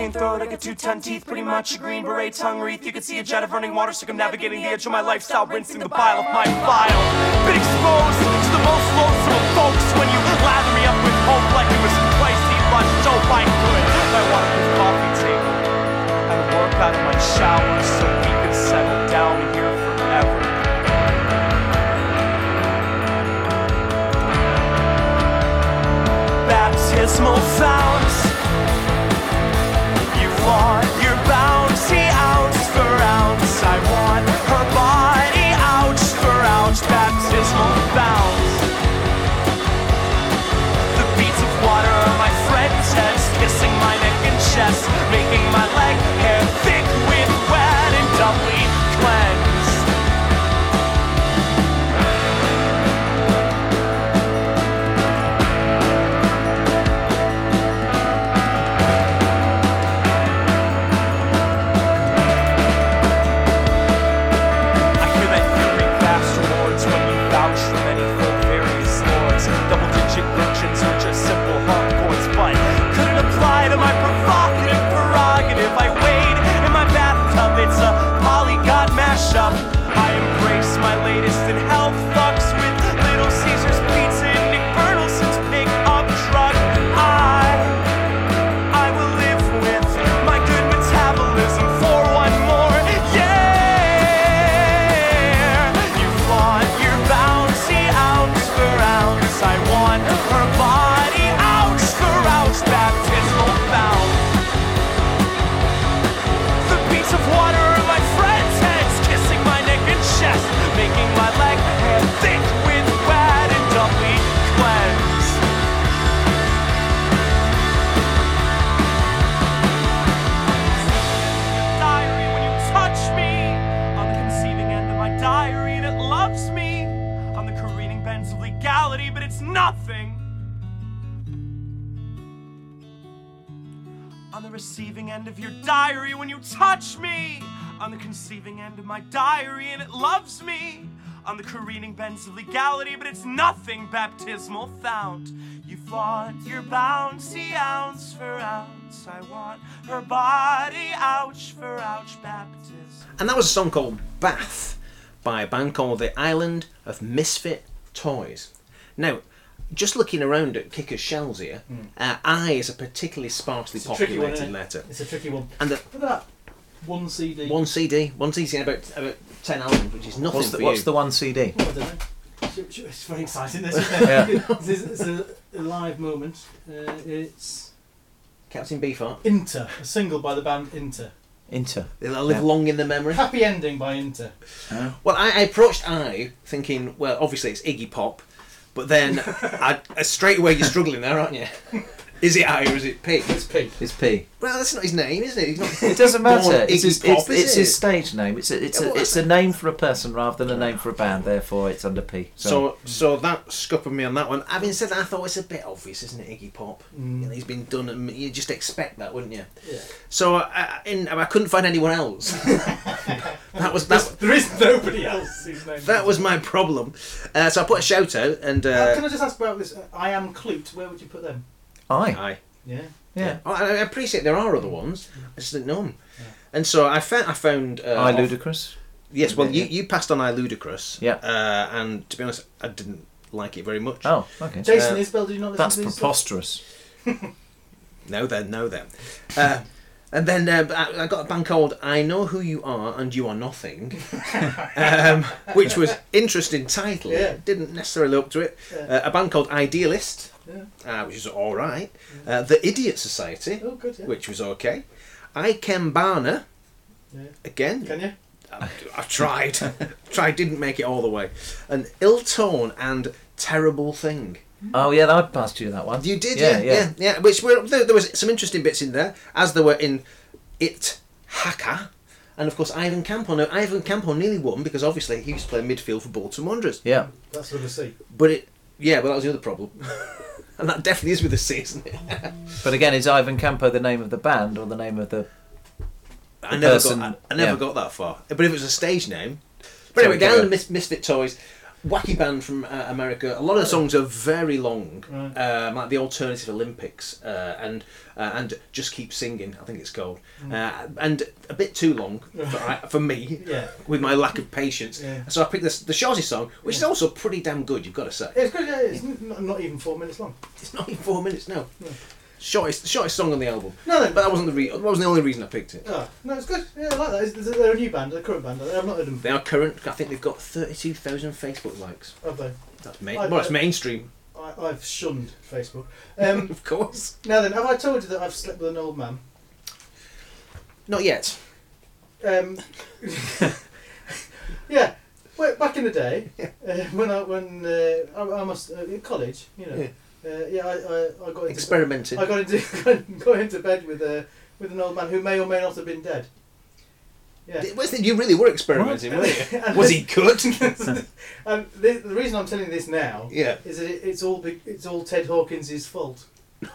Lidocaine throat, I got two ton teeth, pretty much a green beret tongue wreath. You can see a jet of running water circumnavigating the edge of my lifestyle, rinsing the bile of my file. Been exposed to the most loathsome of folks when you lather me up with hope like it was spicy lunch dope I could. I want a coffee table and work out of my shower so we could settle down here forever. Baptismal founts. Want your bounty ounce for ounce. I want her body, ouch for ouch. Baptismal bounce. The beats of water are my friend's heads, kissing my neck and chest, my diary and it loves me. On the careening bends of legality, but it's nothing baptismal fount. You flaunt your bouncy ounce for ounce. I want her body, ouch for ouch baptism. And that was a song called Bath by a band called The Island of Misfit Toys. Now, just looking around at Kicker's shells here, uh, I is a particularly sparsely. A tricky one, populated letter. It's a tricky one. And the, Look at that. One CD. one CD, one CD, about, about 10 albums, which is nothing What's the, for what's you. the one CD? Oh, I don't know. It's- It's very exciting, this, isn't it? Yeah. it's, it's a, a live moment. Uh, it's Captain Beefheart. Inter, a single by the band Inter. Inter. They'll live Yeah. long in the memory. Happy ending by Inter. Well, I, I approached I thinking, well, obviously it's Iggy Pop, but then I, I straight away you're struggling there, aren't you? Is it I or is it P? It's P. It's P. Well, that's not his name, is it? He's not, It doesn't matter. It's, Iggy his, Pop, it's, is it's it? his stage name. It's a, it's Yeah, a, well, it's a name for a person rather than a name for a band. Therefore, it's under P. So, so that scuppered me on that one. Having said that, I thought it's a bit obvious, isn't it, Iggy Pop? Mm. You know, he's been done, and you just expect that, wouldn't you? Yeah. So, I, in, I couldn't find anyone else. that was There's- that. there is nobody else whose name. That was my problem. Uh, so I put a shout out, and Uh, uh, can I just ask about this? Uh, I Am Kloot. Where would you put them? I. aye. Yeah. Yeah. Oh, I I appreciate there are other ones. I just didn't know them. And so I found I found uh, I off- ludicrous. Yes, well, you, you passed on I Ludicrous. Yeah. Uh, and to be honest, I didn't like it very much. Oh, okay. Jason Uh, Isbell, did you not listen That's to these? stuff? preposterous. No, then, no, then. Uh, and then uh, I, I got a band called I Know Who You Are and You Are Nothing, um, which was interesting title. Yeah. Didn't necessarily look to it. Yeah. Uh, a band called Idealist, Yeah. uh, which is all right. Uh, the Idiot Society, Oh, good. Yeah. which was okay. I Barner, Yeah. again. Can you? I, I tried. tried, didn't make it all the way. An ill tone and terrible thing. Oh yeah, I passed you that one. You did, Yeah, yeah, yeah, yeah. yeah. Which were there, there was some interesting bits in there, as there were in It Haka, and of course Ivan Campo. Now Ivan Campo nearly won because obviously he used to play midfield for Bolton Wanderers. Yeah. That's with a C. But it, yeah, well that was the other problem, and that definitely is with the C, isn't it? But again, is Ivan Campo the name of the band or the name of the? I never person- got, I, I never yeah. got that far. But if it was a stage name, but anyway, down to Mis- Misfit Toys. Wacky band from uh, America. A lot of the songs are very long, Right. um, like the Alternative Olympics uh, and uh, and Just Keep Singing. I think it's called, uh, and a bit too long for, I- for me Yeah. with my lack of patience. Yeah. So I picked this, the shortest song, which is also pretty damn good. You've got to say, It's good. Yeah, it's n- not even four minutes long. it's not even four minutes now. Shortest, shortest song on the album. No, no, But that wasn't the re- that wasn't the only reason I picked it. Oh, no, it's good. Yeah, I like that. It's, they're a new band, a current band. I've not heard them. They are current. I think they've got thirty-two thousand Facebook likes. Have they? That's main. I- well, it's I- mainstream, I, I've shunned Facebook. Um, of course. now then, have I told you that I've slept with an old man? Not yet. Um, yeah, well, back in the day, uh, when I when uh, I, I must uh, in college, you know, Yeah. Uh, yeah, I, I, I got into Experimenting. I got into got into bed with a with an old man who may or may not have been dead. Yeah. Did- was it- you really were experimenting, What? weren't you? Was he good? and the, the reason I'm telling this now yeah. is that it, it's all it's all Ted Hawkins' fault.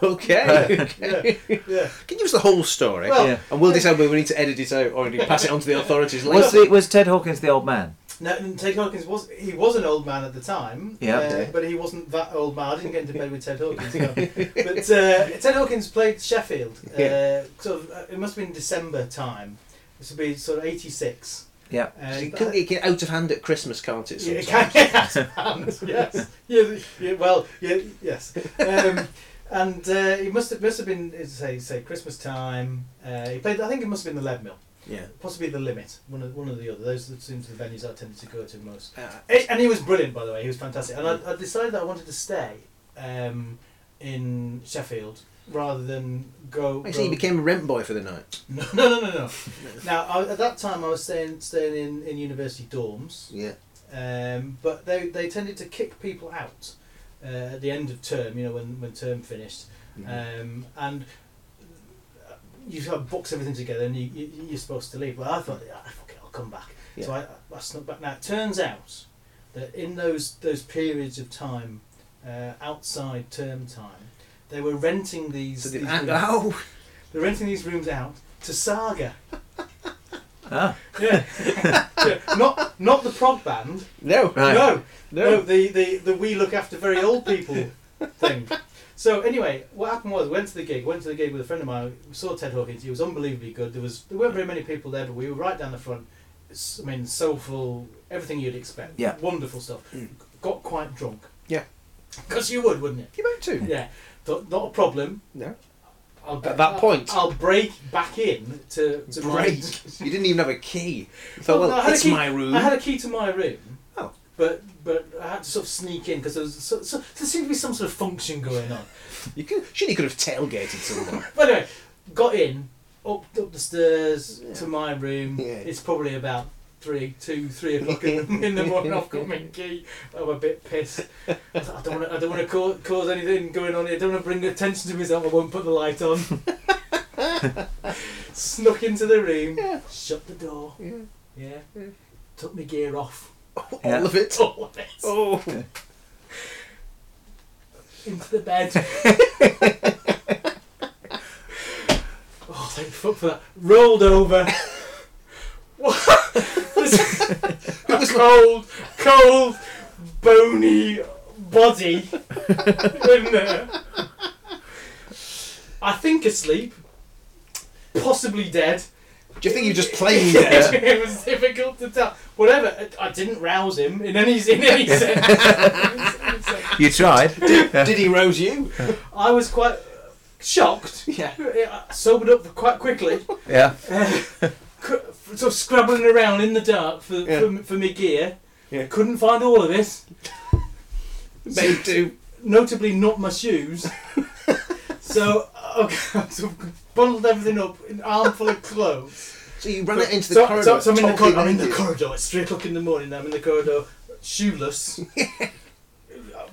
Okay. Yeah, okay. yeah. Can you give us the whole story? Well, Yeah. and we'll decide whether we need to edit it out or do you pass it on to the authorities later. Was the, was Ted Hawkins the old man? No, and Ted Hawkins was he was an old man at the time. Yeah. uh, but he wasn't that old man. I didn't get into bed with Ted Hawkins. no. But uh, Ted Hawkins played Sheffield. Uh, Yeah. Sort of, uh, it must have been December time. This would be sort of eighty six. Yeah. Uh, it can it get out of hand at Christmas, can't it? Yeah, it sometimes? can get out of hand. Yes. Yeah, yeah. Well. Yeah. Yes. Um, and uh, he must have must have been say say Christmas time. Uh, he played. I think it must have been the Leadmill, Yeah. possibly the Limit. One of one or the other. Those seem to the venues I tended to go to most. Uh, Eh, And he was brilliant, by the way. He was fantastic. And I, I decided that I wanted to stay um, in Sheffield rather than go. I see you became a rent boy for the night. no, no, no, no, no. now, I, at that time, I was staying staying in, in university dorms, Yeah. um, but they, they tended to kick people out uh, at the end of term, you know, when, when term finished. Um, and uh, you sort of box everything together and you, you, you're supposed to leave. Well, I thought, yeah, fuck it, I'll come back. So I, I snuck back. Now, it turns out that in those, those periods of time uh, outside term time. They were renting these. So the- these rooms, oh, They're renting these rooms out to Saga. Ah. Yeah. Yeah, Not not the prog band. no. Right. No, No. no, the, the, the we look after very old people thing. So anyway, what happened was went to the gig, went to the gig with a friend of mine. We saw Ted Hawkins. He was unbelievably good. There was there weren't very many people there, but we were right down the front. It's, I mean, soulful, everything you'd expect. Yeah. wonderful stuff. Mm. Got quite drunk. Yeah. because you would, wouldn't you? You meant to. Yeah, Th- not a problem. No. I'll, At that point. I'll break back in to, to my- Break. you didn't even have a key. You thought, Well, well, I had a it's key- my room. I had a key to my room. Oh. But but I had to sort of sneak in because there was so, so, there seemed to be some sort of function going on. You could, surely you could have tailgated someone. But anyway, got in, up up the stairs to my room. Yeah. It's probably about three, two, three o'clock in the, in the morning. I've got my key. I'm a bit pissed. I, don't want to. I don't want to cause, cause anything going on here. I don't want to bring attention to myself. I won't put the light on. Snuck into the room. Shut the door. Yeah. Yeah. Took my gear off. Yeah. All of it. All of it. Oh. into the bed. oh, thank fuck for that. Rolled over. What? It was cold, cold, bony body in there. I think asleep, possibly dead. Do you think you're just played dead? it was difficult to tell. Whatever, I- I didn't rouse him in any in any sense. In any sense. You tried. Did he rouse you? I was quite shocked. Yeah. I uh, sobered up quite quickly. Yeah. Uh, C- sort of scrabbling around in the dark for, Yeah. for, for my gear. Yeah. Couldn't find all of it. Made to. Notably, not my shoes. so, okay, so bundled everything up in an armful of clothes. So you ran it into the so, corridor. So, so I'm in the corridor. I'm in the corridor. It's three o'clock in the morning. I'm in the corridor, shoeless. I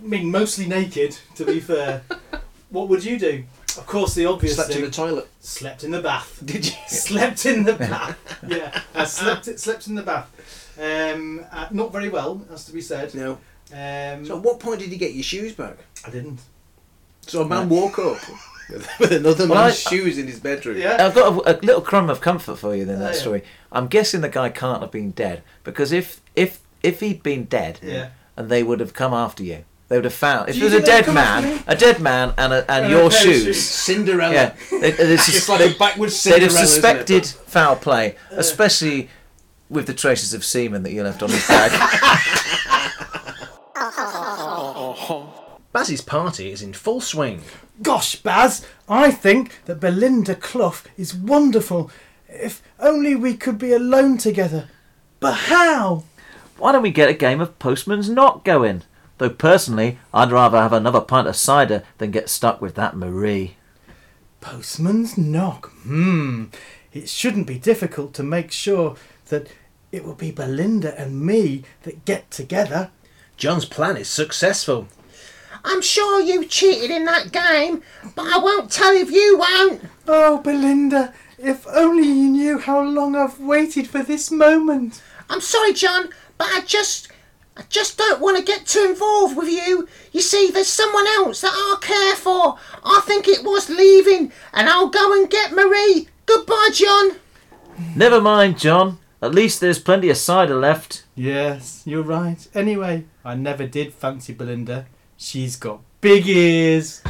mean, mostly naked. To be fair, what would you do? Of course, the obvious Slept in the toilet. slept in the bath. Did you? Slept in the bath. Yeah, I slept slept in the bath. Um, uh, not very well, has to be said. No. Um, So at what point did you get your shoes back? I didn't. So a man woke up with, with another Well, man's I- shoes in his bedroom. Yeah. I've got a, a little crumb of comfort for you then Oh, that yeah. story. I'm guessing the guy can't have been dead because if if if he'd been dead Yeah. and they would have come after you, they would have found if Do you there's a dead man, a dead man and a, and, And your pair shoes. shoes. Cinderella. Yeah, they, they, It's like a backwards they'd have isn't it? suspected foul play, especially with the traces of semen that you left on his bag. Bazzy's party is in full swing. Gosh, Baz, I think that Belinda Clough is wonderful. If only we could be alone together. But how? Why don't we get a game of postman's knock going? Though personally, I'd rather have another pint of cider than get stuck with that Marie. Postman's knock. Hmm. It shouldn't be difficult to make sure that it will be Belinda and me that get together. John's plan is successful. I'm sure you cheated in that game, but I won't tell if you won't. Oh, Belinda, if only you knew how long I've waited for this moment. I'm sorry, John, but I just. I just don't want to get too involved with you. You see, there's someone else that I care for. I think it was leaving, and I'll go and get Marie. Goodbye, John. Never mind, John. At least there's plenty of cider left. Yes, you're right. Anyway, I never did fancy Belinda. She's got big ears.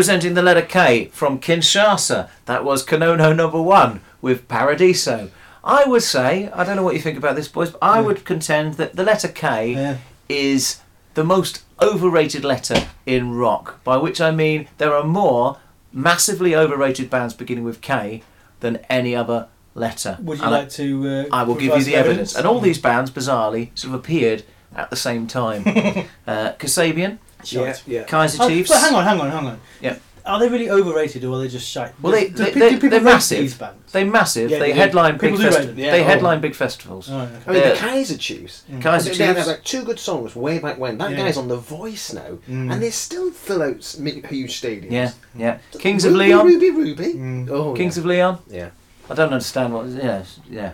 Representing the letter K from Kinshasa, that was Konono number one with Paradiso. I would say, I don't know what you think about this, boys, but I would contend that the letter K Yeah. is the most overrated letter in rock. By which I mean there are more massively overrated bands beginning with K than any other letter. Would you And I- like to? Uh, I will give you the some evidence. And all these bands, bizarrely, sort of appeared at the same time. uh, Kasabian, Yeah, yeah. Kaiser Oh, Chiefs. But hang on, hang on, hang on. Yeah. Are they really overrated or are they just shite? Well, they, Does- they, do pe- they, do people they're massive. These bands? They're massive. Yeah, they they headline big People do rate festivals. yeah. They Oh. headline big festivals. Oh, okay. I mean, Yeah. the Kaiser Chiefs. Kaiser They had like two good songs way back when. That Yeah. guy's on The Voice now, Mm. and they still fill out huge stadiums. Yeah, yeah. Kings of Leon. Ruby, Ruby. Mm. Oh, Kings yeah. of Leon. yeah. I don't understand what. Yeah, yeah,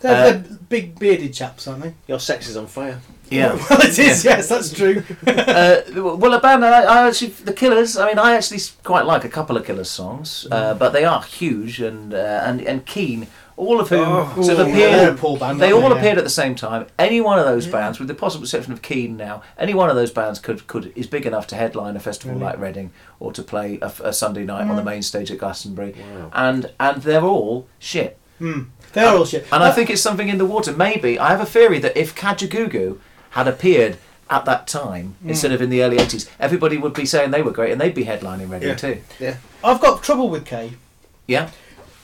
They're, Uh, they're big bearded chaps, aren't they? Your sex is on fire. Yeah. Well, it is. Yes, that's true. uh, well, a band I, I actually the Killers. I mean, I actually quite like a couple of Killers songs, uh, Mm. but they are huge and uh, and and Keane. All of whom Oh, Ooh, appeared. poor band. They all yeah. appeared at the same time. Any one of those bands, with the possible exception of Keane now, any one of those bands could, could is big enough to headline a festival Really? like Reading or to play a, a Sunday night on the main stage at Glastonbury. Wow. And and they're all shit. Hmm. They're all shit. And I Uh, think it's something in the water. Maybe I have a theory that if Kajagoogoo had appeared at that time Hmm. instead of in the early eighties, everybody would be saying they were great and they'd be headlining Reading Yeah. too. Yeah. I've got trouble with K Yeah,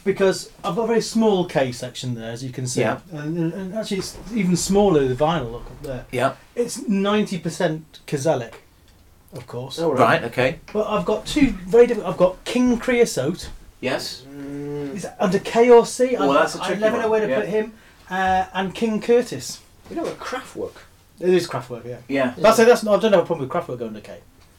because I've got a very small K section there, as you can see. Yeah. And, and- and actually, it's even smaller. The vinyl look up there. yeah, It's ninety percent Kazalik, of course. Oh, right, okay, But I've got two very different. I've got King Creosote. yes, Is that under K or C? Oh, I, that's a I tricky I never know where to yeah. put him. Uh, and King Curtis. You know what Kraftwerk? It is Kraftwerk, yeah. yeah, That's that's. I don't have a problem with Kraftwerk going to K.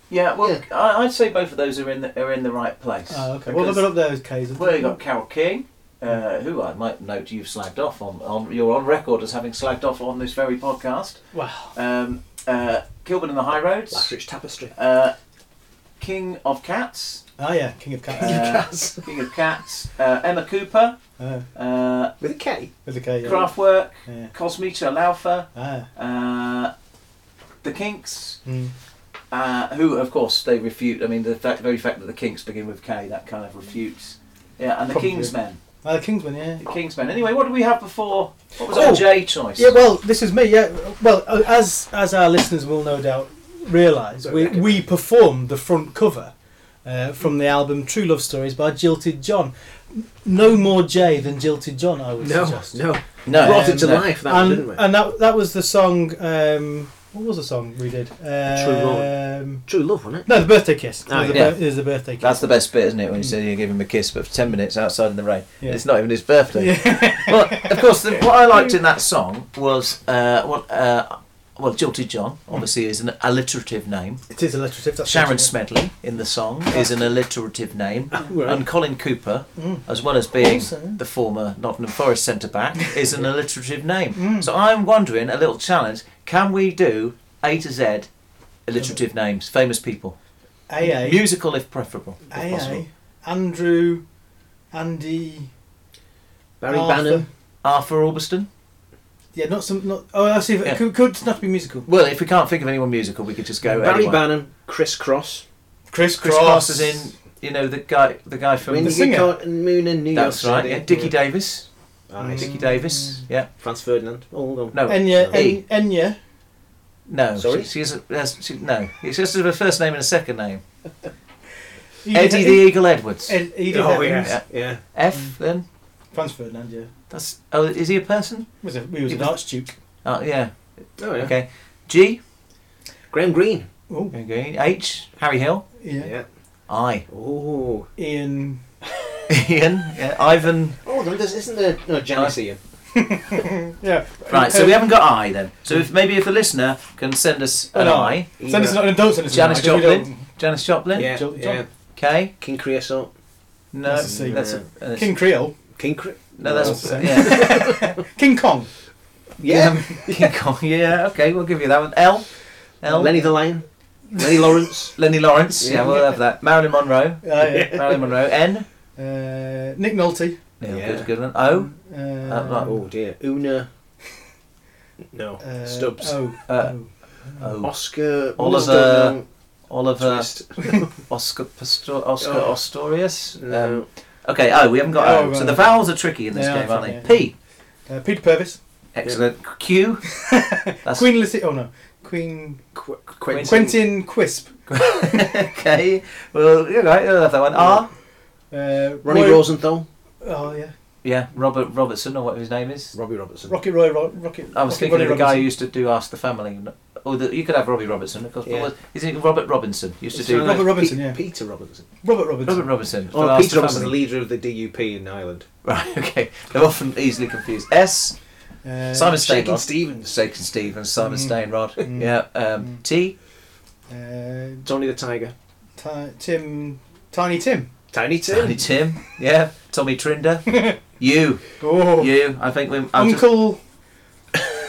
yeah. Well, Yeah. I, I'd say both of those are in the, are in the right place. Oh, okay. Well, I've Because- got up there as K's. Well, you got Carole King, uh, who I might note you've slagged off on, on. You're on record as having slagged off on this very podcast. Wow. Um, uh, Kilburn and the High Roads. Last Rich Tapestry. Uh, King of Cats. Oh yeah, King of Cats. Uh, King of Cats. Uh, Emma Cooper. Uh, Uh, With a K. with a K. Yeah. Kraftwerk. Yeah. Kosmischer Läufer. Ah. Uh, the Kinks. Mm. Uh, who, of course, they refute. I mean, the fact, very fact that the Kinks begin with K, that kind of refutes. Yeah, and the Probably. Kingsmen. Uh, Kingsman, yeah. The Kingsmen. Anyway, what did we have before? What was Oh. our J choice? Yeah, well, this is me. Yeah, well, uh, as as our listeners will no doubt realise, we we performed the front cover uh, from the album True Love Stories by Jilted John. No more J than Jilted John, I would No, suggest. no. no, Brought it to no. life, that one, didn't and we? and that that was the song. Um, what was the song we did? Um, True Love, True Love, wasn't it? No, the birthday kiss. Oh, it, was the yeah. bir- it the birthday kiss. That's the best bit, isn't it? When you say you give him a kiss, but for ten minutes outside in the rain. Yeah. It's not even his birthday. well, of course, the, what I liked in that song was uh, what. Uh, well, Jilted John obviously is an alliterative name. It is alliterative. That's Sharon right. Smedley in the song is an alliterative name, Right. and Colin Cooper, mm. as well as being Also. the former Nottingham Forest centre back, is an alliterative name. Mm. So I'm wondering, a little challenge: can we do A to Z alliterative mm. names, famous people, AA. musical if preferable, if AA. possible? Andrew. Andy. Barry Arthur. Bannon. Arthur Albiston. Yeah, not some. Not. Oh, I see. If Yeah. It could, could not be musical. Well, if we can't think of anyone musical, we could just go Barry anyone. Bannon. Chris Cross. Chris Chris Cross is in, you know, the guy, the guy from. When The singer. caught in Moon in New York That's right. Yeah, Dickie Davies. Ah, I see. Dickie Davies. Yeah. Franz Ferdinand. Oh, no. No. Enya. Enya. No. Sorry? She, she has a, she, no. It's just a first name and a second name. Eddie the Eagle Edwards. Ed, Edith Oh, Evans. yeah. Yeah. F then. Franz Ferdinand. Yeah. That's. Oh, is he a person? He was a, he was He an was- archduke. Oh yeah. Oh, yeah. Okay. G. Graham Greene. Oh. Okay. H. Harry Hill. Yeah. Yeah. I. Oh. Ian. Ian. Yeah. Ivan. Oh, no, there's, isn't there? No, Janis Ian. Yeah. Right. So we haven't got I then. So if maybe if a listener can send us an No. I. Send us an, don't send us Janis email, 'cause we Joplin. Janis Joplin. Yeah. Jo- yeah. K. King Creosote. No. That's a C. That's a. uh, King Creole. King Cre- No, that's That's yeah. King Kong. Yeah. King Kong. Yeah. Okay, we'll give you that one. L. L. Lenny the Lion. Lenny Lawrence. Lenny Lawrence. Yeah, Yeah. we'll have that. Marilyn Monroe. Uh, yeah. Marilyn Monroe. N. Uh, Nick Nolte. Yeah, Yeah. good, good one. O. Uh, right. Oh dear. Una. No. uh, Stubbs. Oh. Uh, oh. O. Oscar. Oliver- Stubbs, no. Oliver Twist. Oscar Pastor, Oscar Oh. Ostorius. No. Okay. Oh, we haven't got. Oh, O. right. So the vowels are tricky in this They are game, aren't they? tricky, P. Uh, Peter Purves. Excellent. Q. That's Queen Lizzie. Oh no. Queen. Qu- Quentin. Quentin Quisp. okay. Well, you know, you'll have that one. R. Uh, Ronnie Roy- Rosenthal. Oh yeah. Yeah, Robert Robertson, or whatever his name is. Robbie Robertson. Rocket Roy. Ro- Rocket. I was Rocket thinking Ronnie of the guy Robinson. who used to do Ask the Family. Oh, the, you could have Robbie Robertson, of course. Yeah. But was, isn't it Robert Robinson? Used to It's do sort Robert like Robinson, Pe- yeah. Peter Robertson. Robert Robinson. Robert Robinson. Oh, Peter the Robertson, the leader of the DUP in Ireland. Right. Okay. They're often easily confused. S. Uh, Simon Shaking Steinrod. Stevens. Shakin' Stevens. Simon Mm. Steinrod. Mm. Yeah. Um, T. Uh, Tony the Tiger. Ti- Tim. Tiny Tim. Tiny Tim. Tiny Tim. Yeah. Tommy Trinder. you. Oh. You. I think we. I'll just-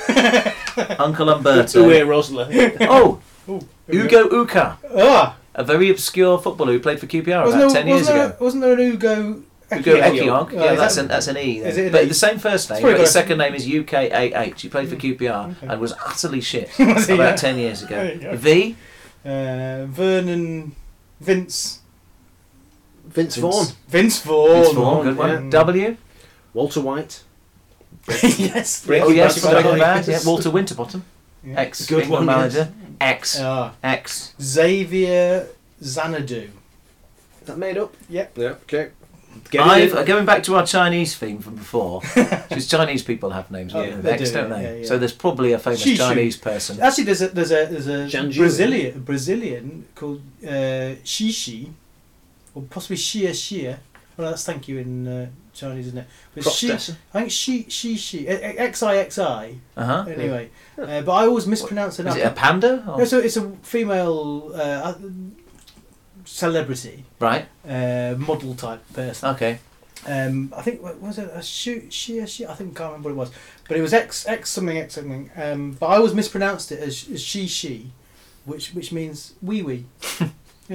Uncle. Uncle Umberto. Uwe Rosler. Oh. Ooh. Ugo Ukah. Ah. A very obscure footballer who played for QPR Wasn't about there, 10 years wasn't ago. wasn't there an Ugo? Ugo Ehiogu? Ehiogu. Oh, Yeah, is that's that- an, that's an E. Is it an but E? the same first name, It's probably but his got a- second name is UKAH. He played for QPR Okay. and was utterly shit Was he, about yeah? 10 years There you ago. go. V. Uh, Vernon. Vince. Vince Vaughn. Vince Vaughn. Vince Vaughn, good one. Yeah. W. Walter White. Yes. Oh, yes, Breaking Breaking Bad. Bad. Yeah. Walter Winterbottom, Yeah. ex Good England one, yes. manager. X. Ah. X. Xavier Xanadu. Is that made up? Yep. Yeah, okay. I've, uh, going back to our Chinese theme from before, because Chinese people have names Oh, with they X, do, don't they? yeah, yeah. So there's probably a famous Shishu. Chinese person. Actually, there's a there's a there's a Zhangjiu. Brazilian Brazilian called uh, Shishi, or possibly Xia Xia. Well, that's thank you in uh, Chinese, isn't it? But she. I think she she she X I X I. Uh huh. Anyway, uh, but I always mispronounce her Is name. it a panda? Or? No, so it's a female uh, celebrity Right. uh, model type person. Okay. Um, I think what was it a shoot she she I think I can't remember what it was, but it was X X something X something. Um, but I always mispronounced it as, as she she, which which means wee wee.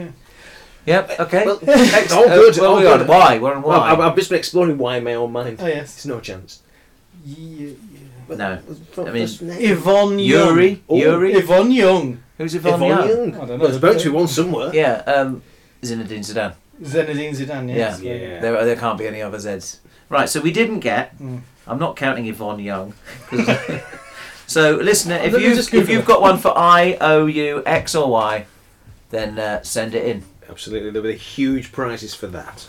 Yep. Okay. Well, X- all good, Uh, well, all we're good. on why. We're on why. I've, I've just been exploring why in my own mind. Oh yes, There's no chance. Ye- no. From I mean, first name. Yvonne Young. Yuri. Oh, Yuri. Yvonne Young. Who's Yvonne, Yvonne Young? Young. I don't know. Well, there's about to be one somewhere. Yeah. Um, Zinedine Zidane. Zinedine Zidane. Yeah. Yes. Yeah. There, there can't be any other Zs. Right. So we didn't get. Mm. I'm not counting Yvonne Young. so, listener, if you if you've got one for I, O, U, X, or Y, then uh, send it in. Absolutely, there'll be huge prizes for that.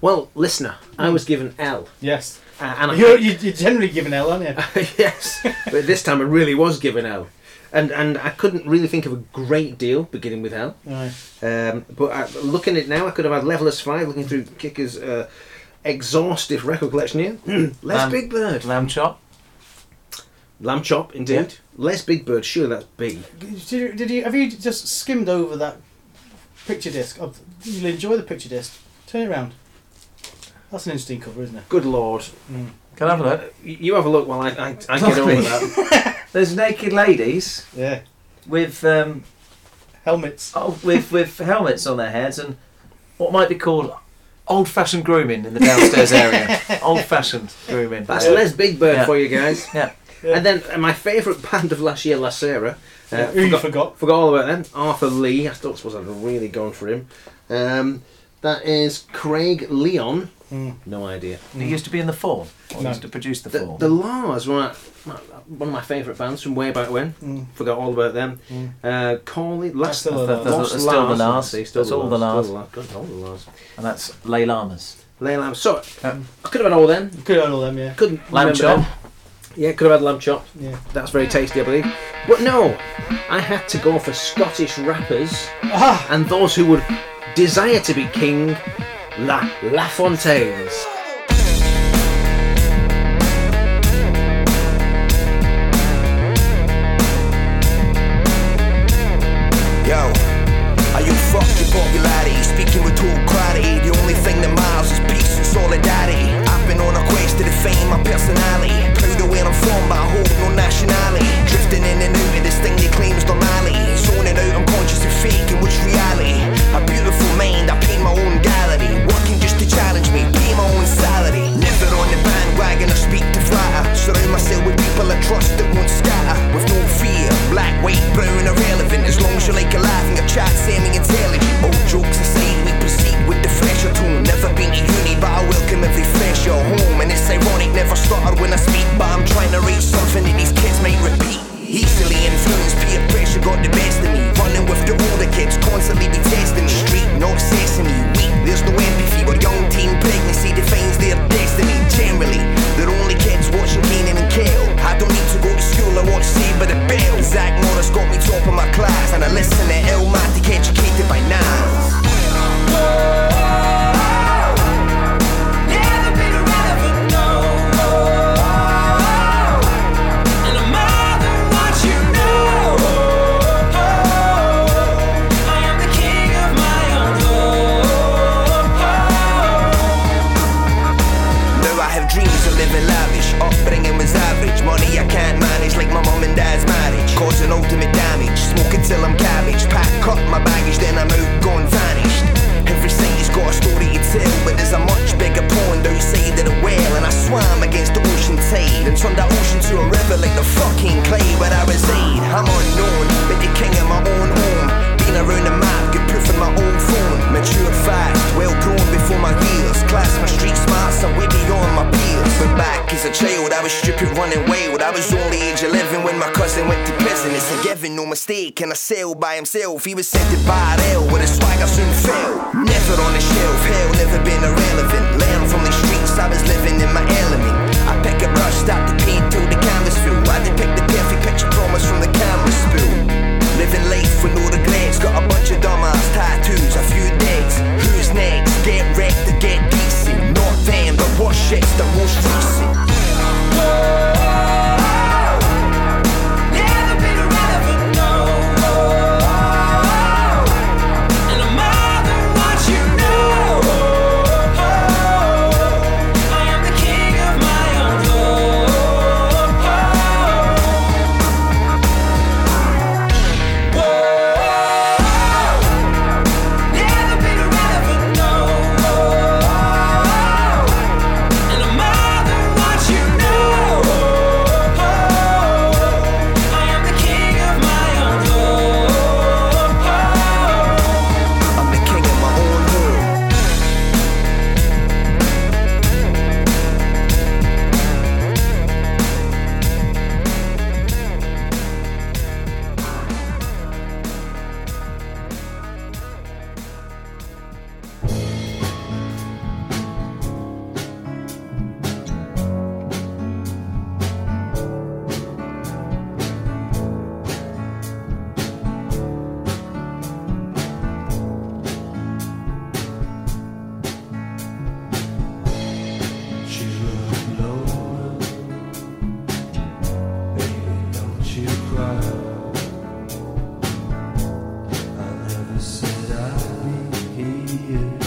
Well, listener, I was given L, Yes. uh, and I, You're, you- you're generally given L, aren't you? yes, but this time I really was given L, and and I couldn't really think of a great deal beginning with L. Right. Um, but I, looking at it now, I could have had Levellers Five. Looking through Kicker's uh, exhaustive record collection here, Les Lamb- Big Byrd, Lamb chop. Lambchop, indeed. Les Big Byrd, sure that's B. Did you, did you have you just skimmed over that picture disc? Of, you'll enjoy the picture disc. Turn it around. That's an interesting cover, isn't it? Good lord, Can I have a look? You have a look while I I, I get over that. There's naked ladies Yeah. with um, Helmets. oh, with with helmets on their heads and what might be called old-fashioned grooming in the downstairs area. Old-fashioned grooming. That's Les Big Byrd Yeah. for you guys. Yeah. And then uh, my favourite band of last year, La Sera. Uh, Who you forgot, forgot? forgot all about them. Arthur Lee. I don't suppose I'd really gone for him. Um, that is Craig Leon. Mm. No idea. He used to be in the Fall. Or No. used to produce the The, Fall. the La's were one of my favourite bands from way back when. Mm. Forgot all about them. Mm. Uh, Corley, last, still the That's- that's- Lost that's still the La's. La's. See, still That's all the La's. Still the La's. God, all the La's. and that's Lay Llamas. Lay Lamb. So Yeah. I could have had all them. Could have had all them, yeah. Couldn't Lamb remember chop. Yeah, could have had lamb chop. Yeah. That's very tasty, I believe. But no, I had to go for Scottish rappers Ah! and those who would desire to be king, La LaFontaines. you.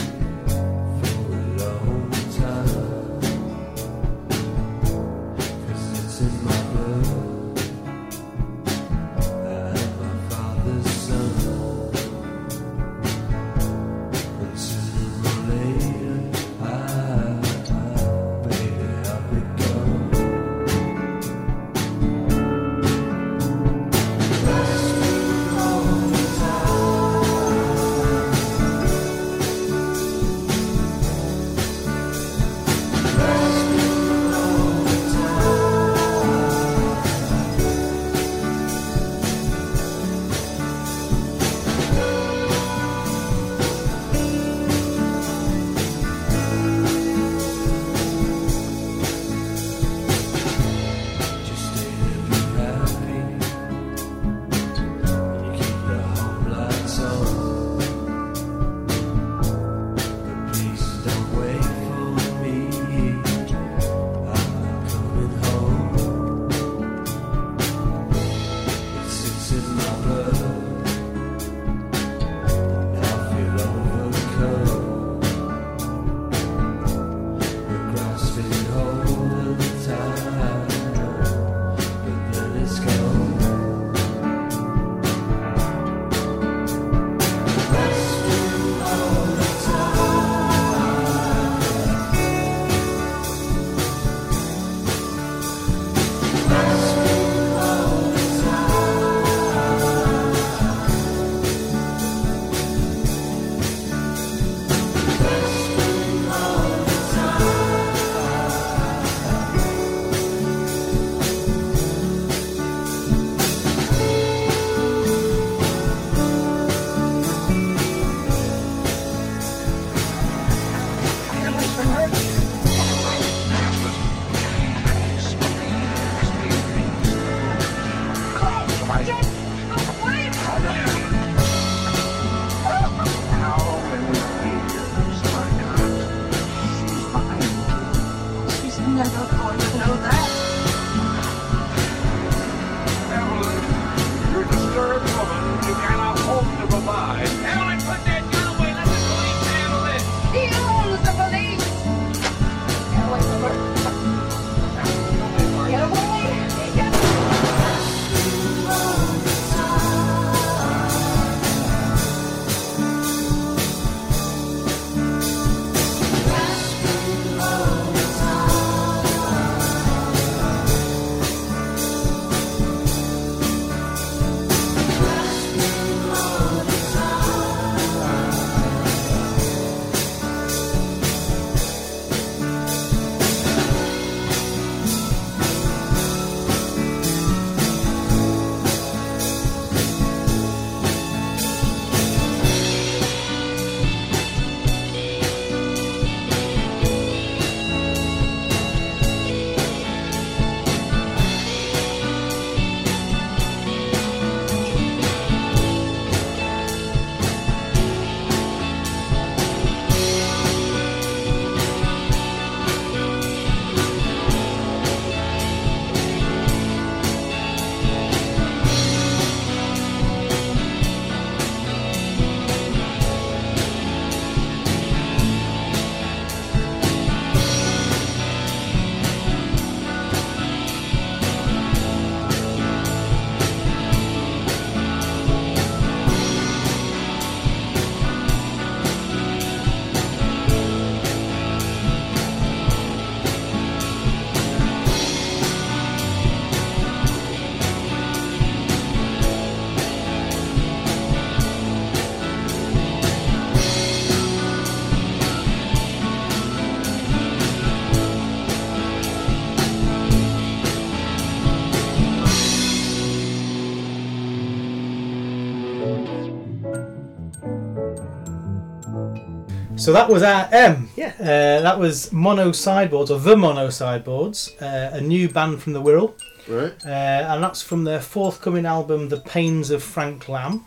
So that was our M. Yeah. Uh, that was Mono Sideboards, or The Mono Sideboards, uh, a new band from the Wirral. Right. Uh, and that's from their forthcoming album, The Pains of Frank Lamb.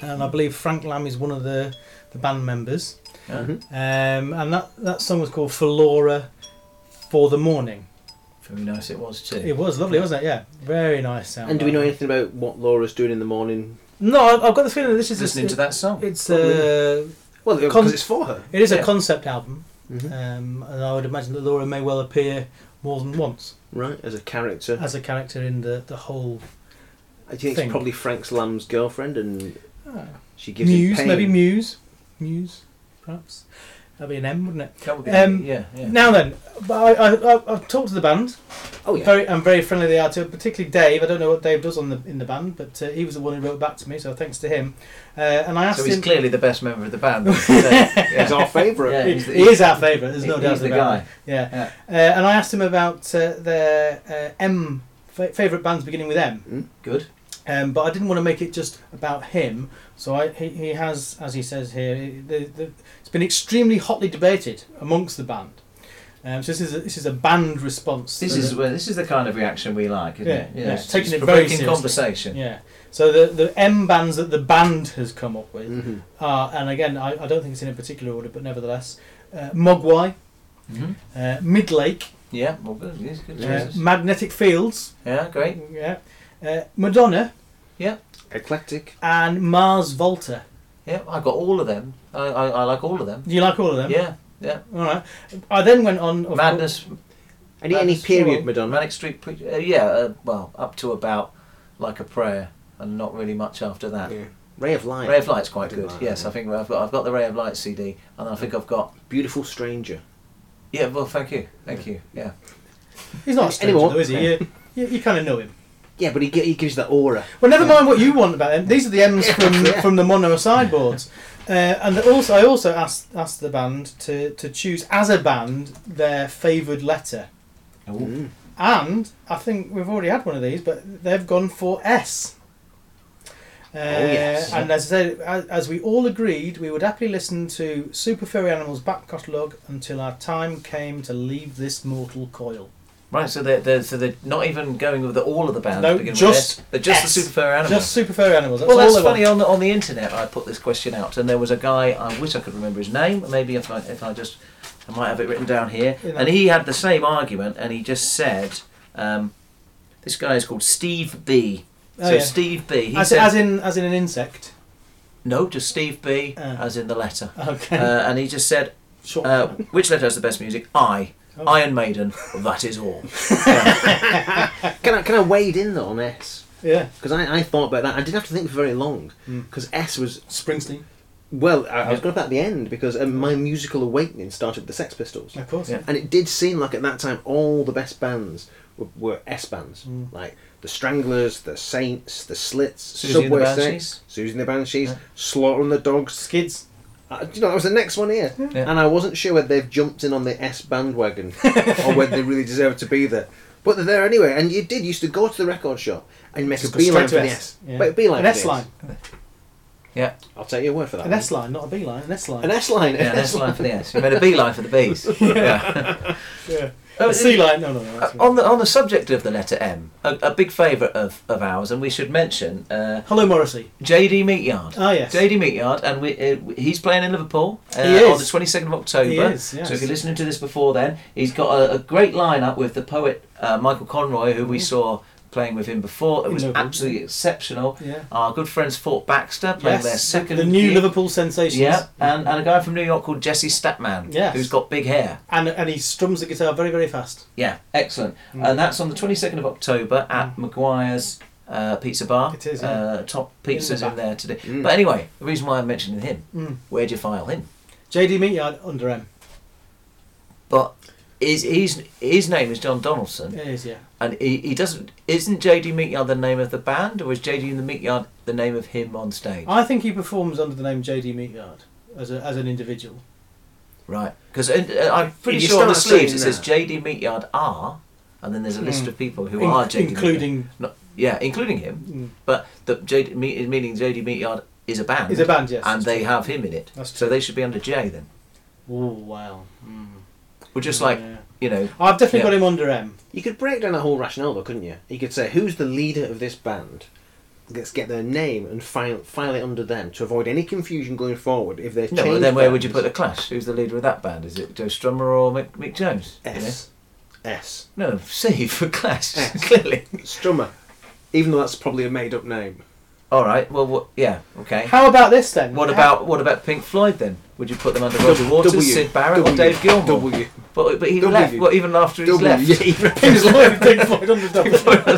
And I believe Frank Lamb is one of the, the band members. Um, and that, that song was called For Laura for the Morning. Very nice it was too. It was lovely, wasn't it? Yeah. Very nice sound. And do we know anything about what Laura's doing in the morning? No, I- I've got the feeling that this is Listening a, to that song. It's a Well, because Con- it's for her. it is Yeah. a concept album, Mhm. um, and I would imagine that Laura may well appear more than once Right, as a character. as a character in the the whole I think thing. it's probably Frank's Lamb's girlfriend, and Ah. she gives him Muse, pain. maybe Muse, Muse, perhaps. That'd be an M, wouldn't it? That would be- Um, yeah, yeah. Now then, but I, I, I, I've talked to the band. Oh yeah. Very, I'm very friendly they are to, particularly Dave. I don't know what Dave does on the in the band, but uh, he was the one who wrote back to me, so thanks to him. Uh, and I asked So he's him. clearly the best member of the band. yeah. He's our favourite. Yeah, he, he's the- he is our favourite. There's no he- doubt he's the about guy. it. Yeah. Uh, and I asked him about uh, their uh, M favourite bands beginning with M. Good. Um, but I didn't want to make it just about him. So I, he, he has, as he says here, the, the, it's been extremely hotly debated amongst the band. Um, so this is a, this is a band response. This is the- well, this is the kind of reaction we like, isn't Yeah, it? You yeah, it's taking it's it very provoking seriously. conversation. yeah. So the the M bands that the band has come up with Mhm. are, and again, I, I don't think it's in a particular order, but nevertheless, uh, Mogwai, Mhm. uh, Midlake, Yeah, well, good. Yes, good uh, choices. Magnetic Fields, Yeah, great. yeah, uh, Madonna, Yeah. Eclectic. and Mars Volta. Yeah, I got all of them. I, I, I like all of them. Do you like all of them? Yeah, yeah. All right. I then went on. of Madness, Any any Madness, period well, Madonna. Manic Street. Pre- uh, yeah, uh, well, up to about like a prayer, and not really much after that. Yeah. Ray of Light. Ray of Light's quite good. like Yes, that. I think I've got, I've got the Ray of Light CD, and I think I've got. Beautiful Stranger. Yeah, well, thank you, thank you. Yeah, He's not a stranger, Anymore. though, is he? You, you, you kind of know him. Yeah, but he, he gives that aura. Well, never mind what you want about them. These are the M's from Yeah. from the mono sideboards. Uh, and also, I also asked asked the band to, to choose as a band their favoured letter. Mm. And I think we've already had one of these, but they've gone for S. Uh, yes. And as I said, as, as we all agreed, we would happily listen to Super Furry Animals' back catalogue until our time came to leave this mortal coil. Right. So they're, they're so they're not even going with the, all of the bands. No, begin with just S. they're just S. the Super Fair Animals. Just Super Furry Animals. That's well, that's they want. funny. On the on the internet, I put this question out, and there was a guy. I wish I could remember his name. Maybe if I if I just I might have it written down here. You know. And he had the same argument, and he just said, um, "This guy is called Steve B." Oh, so yeah. Steve B. He As, said, as in as in an insect. no, just Steve B. Oh. as in the letter. Okay. Uh, and he just said, Sure. uh, "Which letter has the best music?" I. Oh. Iron Maiden. That is all. Can I can I wade in though on S? yeah. Because I, I thought about that. I didn't have to think for very long. Mm. Because S was Springsteen. well, I, I was going to put at the end because um, my musical awakening started with the Sex Pistols, Of course. Yeah. and it did seem like at that time all the best bands were, were S bands, Mm. like the Stranglers, the Saints, the Slits, Siouxsie and the Subway Banshees. Sex, Siouxsie and the Banshees, Yeah. Slaughter and the Dogs. Skids. Uh, you know, that was the next one here, Yeah. and I wasn't sure whether they've jumped in on the S bandwagon or whether they really deserve to be there. But they're there anyway, and you did used to go to the record shop and make Just a go beeline to for the S. S. Yeah. Make a beeline An for S line. Yeah, I'll take your word for that. An. S line, not a B line. An S line. An S line. yeah. That's line for the S. You made a B line for the B's. yeah. Yeah. Oh, A C line. No, no, no. Uh, on the on the subject of the letter M, a, a big favourite of, of ours, and we should mention uh, Hello, Morrissey. JD Meatyard. Ah, yes. JD Meatyard, and we, uh, he's playing in Liverpool uh, on the 22nd of October. He is, yes. So if you're listening to this before then, he's got a, a great lineup with the poet uh, Michael Conroy, who we saw playing with him before. It In was Liverpool. absolutely exceptional. Yeah. Our good friends Fort Baxter playing Yes. their second. The new gig. Liverpool sensations. Yeah, and, and a guy from New York called Jesse Statman, Yes. who's got big hair. And and he strums the guitar very very fast. Yeah, excellent. Mm. And that's on the 22nd of October at Maguire's uh, Pizza Bar. It is, yeah. Uh, top pizzas the in, there today. Mm. But anyway, the reason why I'm mentioning him, Mm. where'd you file him? JD Meatyard under M. But is his his name is John Donaldson, It is, yeah. and he, he doesn't. Isn't JD Meatyard the name of the band, or is JD in the Meatyard the name of him on stage? I think he performs under the name JD Meatyard as a as an individual. Right, because uh, I'm pretty you sure on the start sleeves it saying says JD Meatyard R, and then there's a list Mm. of people who In- are JD Meatyard. including No, yeah, including him. Mm. But the JD, me- meaning JD Meatyard is a band. Is a band, yes, And they true. have him in it. That's so they should be under J then. Oh wow. Or just like Yeah. you know. Oh, I've definitely Yeah. got him under M. You could break down that whole rationale, though, couldn't you? You could say, who's the leader of this band? Let's get their name and file, file it under them to avoid any confusion going forward. If they're No, but changed then where would you put bands- the Clash? Who's the leader of that band? Is it Joe Strummer or Mick, Mick Jones? You know? S. S. No, C for Clash. S. Clearly. Strummer. Even though that's probably a made up name. All right. Well, what, yeah. Okay. How about this then? What How- about what about Pink Floyd then? Would you put them under Roger Waters, W. Syd Barrett, or W. Dave Gilmour? W. But but he W. left. Well, even after he's W. left. Yeah, even- Pink Floyd, Pink Floyd under.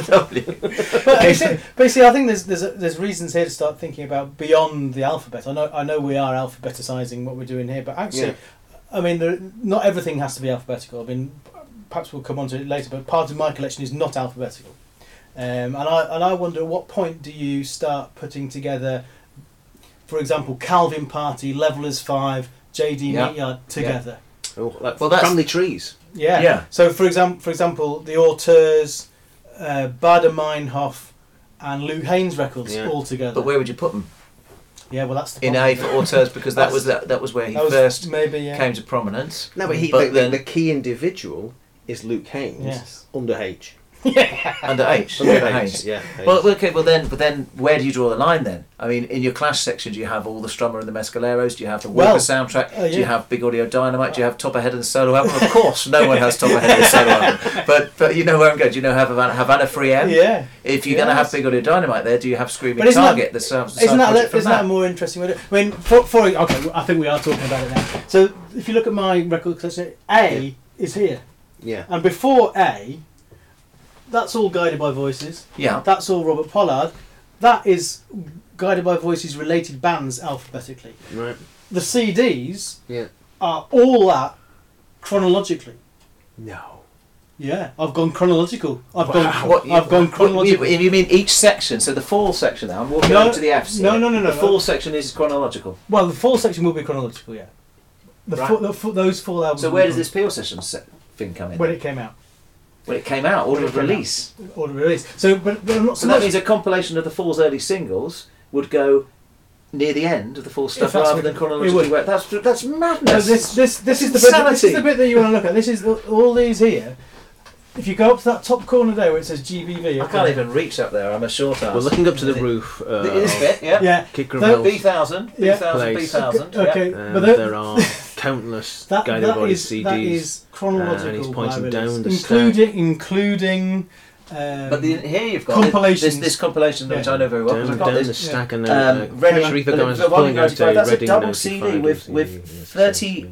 W. But you see, but you see, I think there's there's there's reasons here to start thinking about beyond the alphabet. I know I know we are alphabeticizing what we're doing here, but actually, Yeah. I mean, there, not everything has to be alphabetical. I mean, perhaps we'll come on to it later, but part of my collection is not alphabetical, um, and I and I wonder at what point do you start putting together, for example, Calvin Party, Levellers Five, JD Yeah. Meatyard together. Oh, like Well, that's- family trees. Yeah. Yeah. So for example, for example, the Auteurs, uh, Baader Meinhof, and Luke Haines records Yeah. all together. But where would you put them? yeah, well that's the In. A for auteurs because that was that, that was where he was first maybe yeah. came to prominence. No, but, he, But the, the- then- the key individual is Luke Haines Yes. under H. under H. Under under Haines, Haines. yeah. Haines. Well, okay. Well, then, but then, where do you draw the line then? I mean, in your Clash section, do you have all the Strummer and the Mescaleros? Do you have the Walker Well, soundtrack? uh, Do you have Big Audio Dynamite? Do you have Top Ahead and the solo album? Of course, no one has Top Ahead and the solo album. But but you know where I'm going. Do you know Havana, Havana 3am? Yeah. If you're going to have Big Audio Dynamite there, do you have Screaming But isn't that- Target? the side, the Isn't side that, project from isn't that a more interesting way? To, I mean, for, for okay, I think we are talking about it now. So if you look at my record collection, A is here, yeah. and before A, that's all guided by voices. Yeah. That's all Robert Pollard. That is guided by voices related bands alphabetically. Right. The CDs Yeah. are all that chronologically. No. Yeah, I've gone chronological. I've Wow. gone. What, I've gone what- you, chronological. you mean each section? So the fall section now. I'm walking No, over to the F's. no, no, no, no, The no. fall section is chronological. well, the full section will be chronological. Yeah. The, Right. full, the those full albums. So where does this Peel session se- thing come in? When it came out, When it came out, order of release. order of release. So, but, but I'm not So so that much. means a compilation of the Fall's early singles would go near the end of the Fall stuff rather than chronologically. Where, that's that's No, madness. this this this is the bit. This is the bit that you want to look at. This is the, all these here. If you go up to that top corner there where it says GBV, I can't even reach up there. I'm a short ass. We're looking up to the roof. Uh, This bit, yeah. Yeah. Kick The- Gravel's, Bee Thousand, B Yeah. thousand, B Place. thousand. Okay, and but the- there are countless that, guided that by is CDs. that is chronological. and he's by pointing release, down the including including. Um, But the, here you've got Compilations. This, this compilation, which Yeah. I know very well. down, 'cause I've got down this. the stack and Um, then Reading- uh, Sharifa the- Gomez the one pulling out 95, a that's a double CD with- with 30 yes, yes.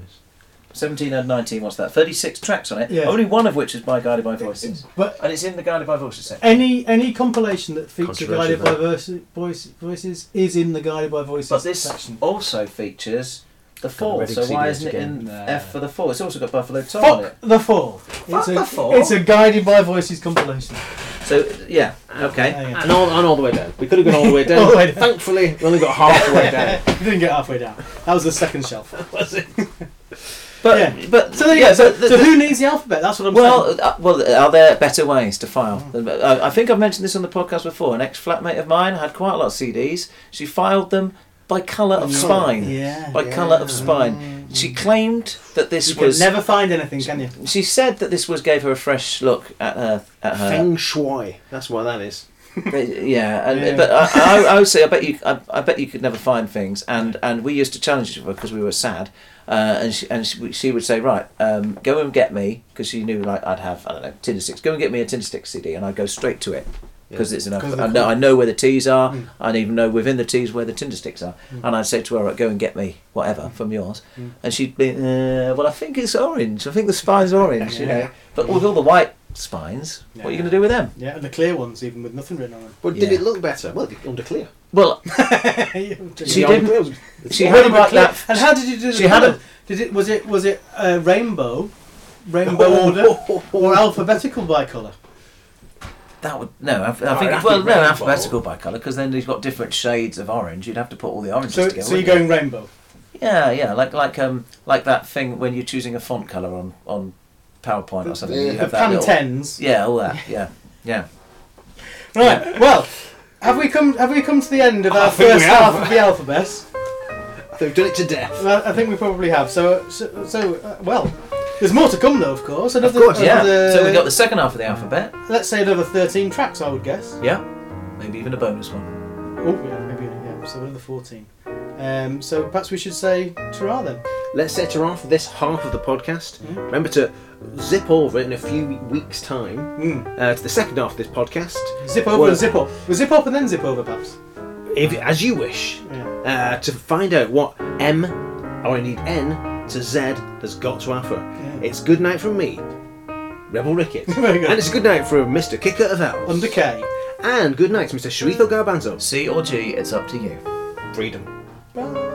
17 and 19, what's that? 36 tracks on it. Yeah. Only one of which is by Guided by Voices. but And it's in the Guided by Voices section. any any compilation that features Controversial, guided by that. voices, voice, voices is in the guided by voices But this section. also features the Fall, Reading so why CDs isn't it in again. F for the Fall? It's also got Buffalo Tom on it. Fuck the fall. Fuck it's a, the Fall? It's a guided by voices compilation. So, yeah, okay. There you go. And all, and all the way down. We could have gone all the way down. All the way down. Thankfully, we only got half the way down. we didn't get halfway down. That was the second shelf. But, Yeah. but, So, there you yeah, go. so, the- so the- who needs the alphabet? That's what I'm saying. Well, uh, well, are there better ways to file? Uh, I think I've mentioned this on the podcast before. An ex-flatmate of mine had quite a lot of CDs. She filed them by colour of spine. Yeah. By colour of spine. She claimed that this You can was. never find anything, can you? She said that this was gave her a fresh look at her. At her Feng Shui. That's what that is. yeah, and, Yeah. but I, I, I would say I bet you I, I bet you could never find things, and and we used to challenge each other because we were sad, uh, and she, and she, she would say right, um, go and get me because she knew like I'd have I don't know Tindersticks, go and get me a Tindersticks CD, and I'd go straight to it because it's enough. 'Cause I know I know where the T's are, I even know within the T's where the Tindersticks are, and I'd say to her, right, go and get me whatever from yours, and she'd be, uh, well I think it's orange, I think the spine's orange, you know, but with all the white spines, what are you going to do with them? Yeah, and the clear ones, even with nothing written on them. But did Yeah. it look better? Well, under clear. Well, she she The under didn't. She Well, had but clear- that. And how did you do the she had colours? a- Did it was it was it uh, rainbow, rainbow order, or alphabetical by colour? That would no. I, I think have well, no, rainbow. alphabetical by colour because then you've got different shades of orange. You'd have to put all the oranges So, together. so you're wouldn't going rainbow. Yeah, yeah, like like um like that thing when you're choosing a font colour on on PowerPoint or something. the- you The have that little- Yeah, all that. Yeah, yeah. Right. Well, have we come have we come to the end of our think we first have. half of the alphabet? I They've done it to death. I I think we probably have. So, so, so uh, well, there's more to come though, of course. Another, course, Yeah. another- So we got the second half of the alphabet. Let's say another 13 tracks, I would guess. Yeah. Maybe even a bonus one. Oh, yeah, maybe, yeah. So another 14. Um, so perhaps we should say ta then. Let's set her off this half of the podcast. Mm-hmm. Remember to zip over in a few weeks' time Mm. uh, to the second half of this podcast. Zip over Well- and zip up. Well, zip up and then zip over, perhaps. if as you wish, Yeah. uh, to find out what M, or indeed N, to Z has got to offer. Yeah. It's good night from me, Rebel Ricket. And it's a good night from Mr. Kicker of Elves. Under K. And good night to Mr. Sharito Garbanzo. C or G, it's up to you. Freedom. Bye.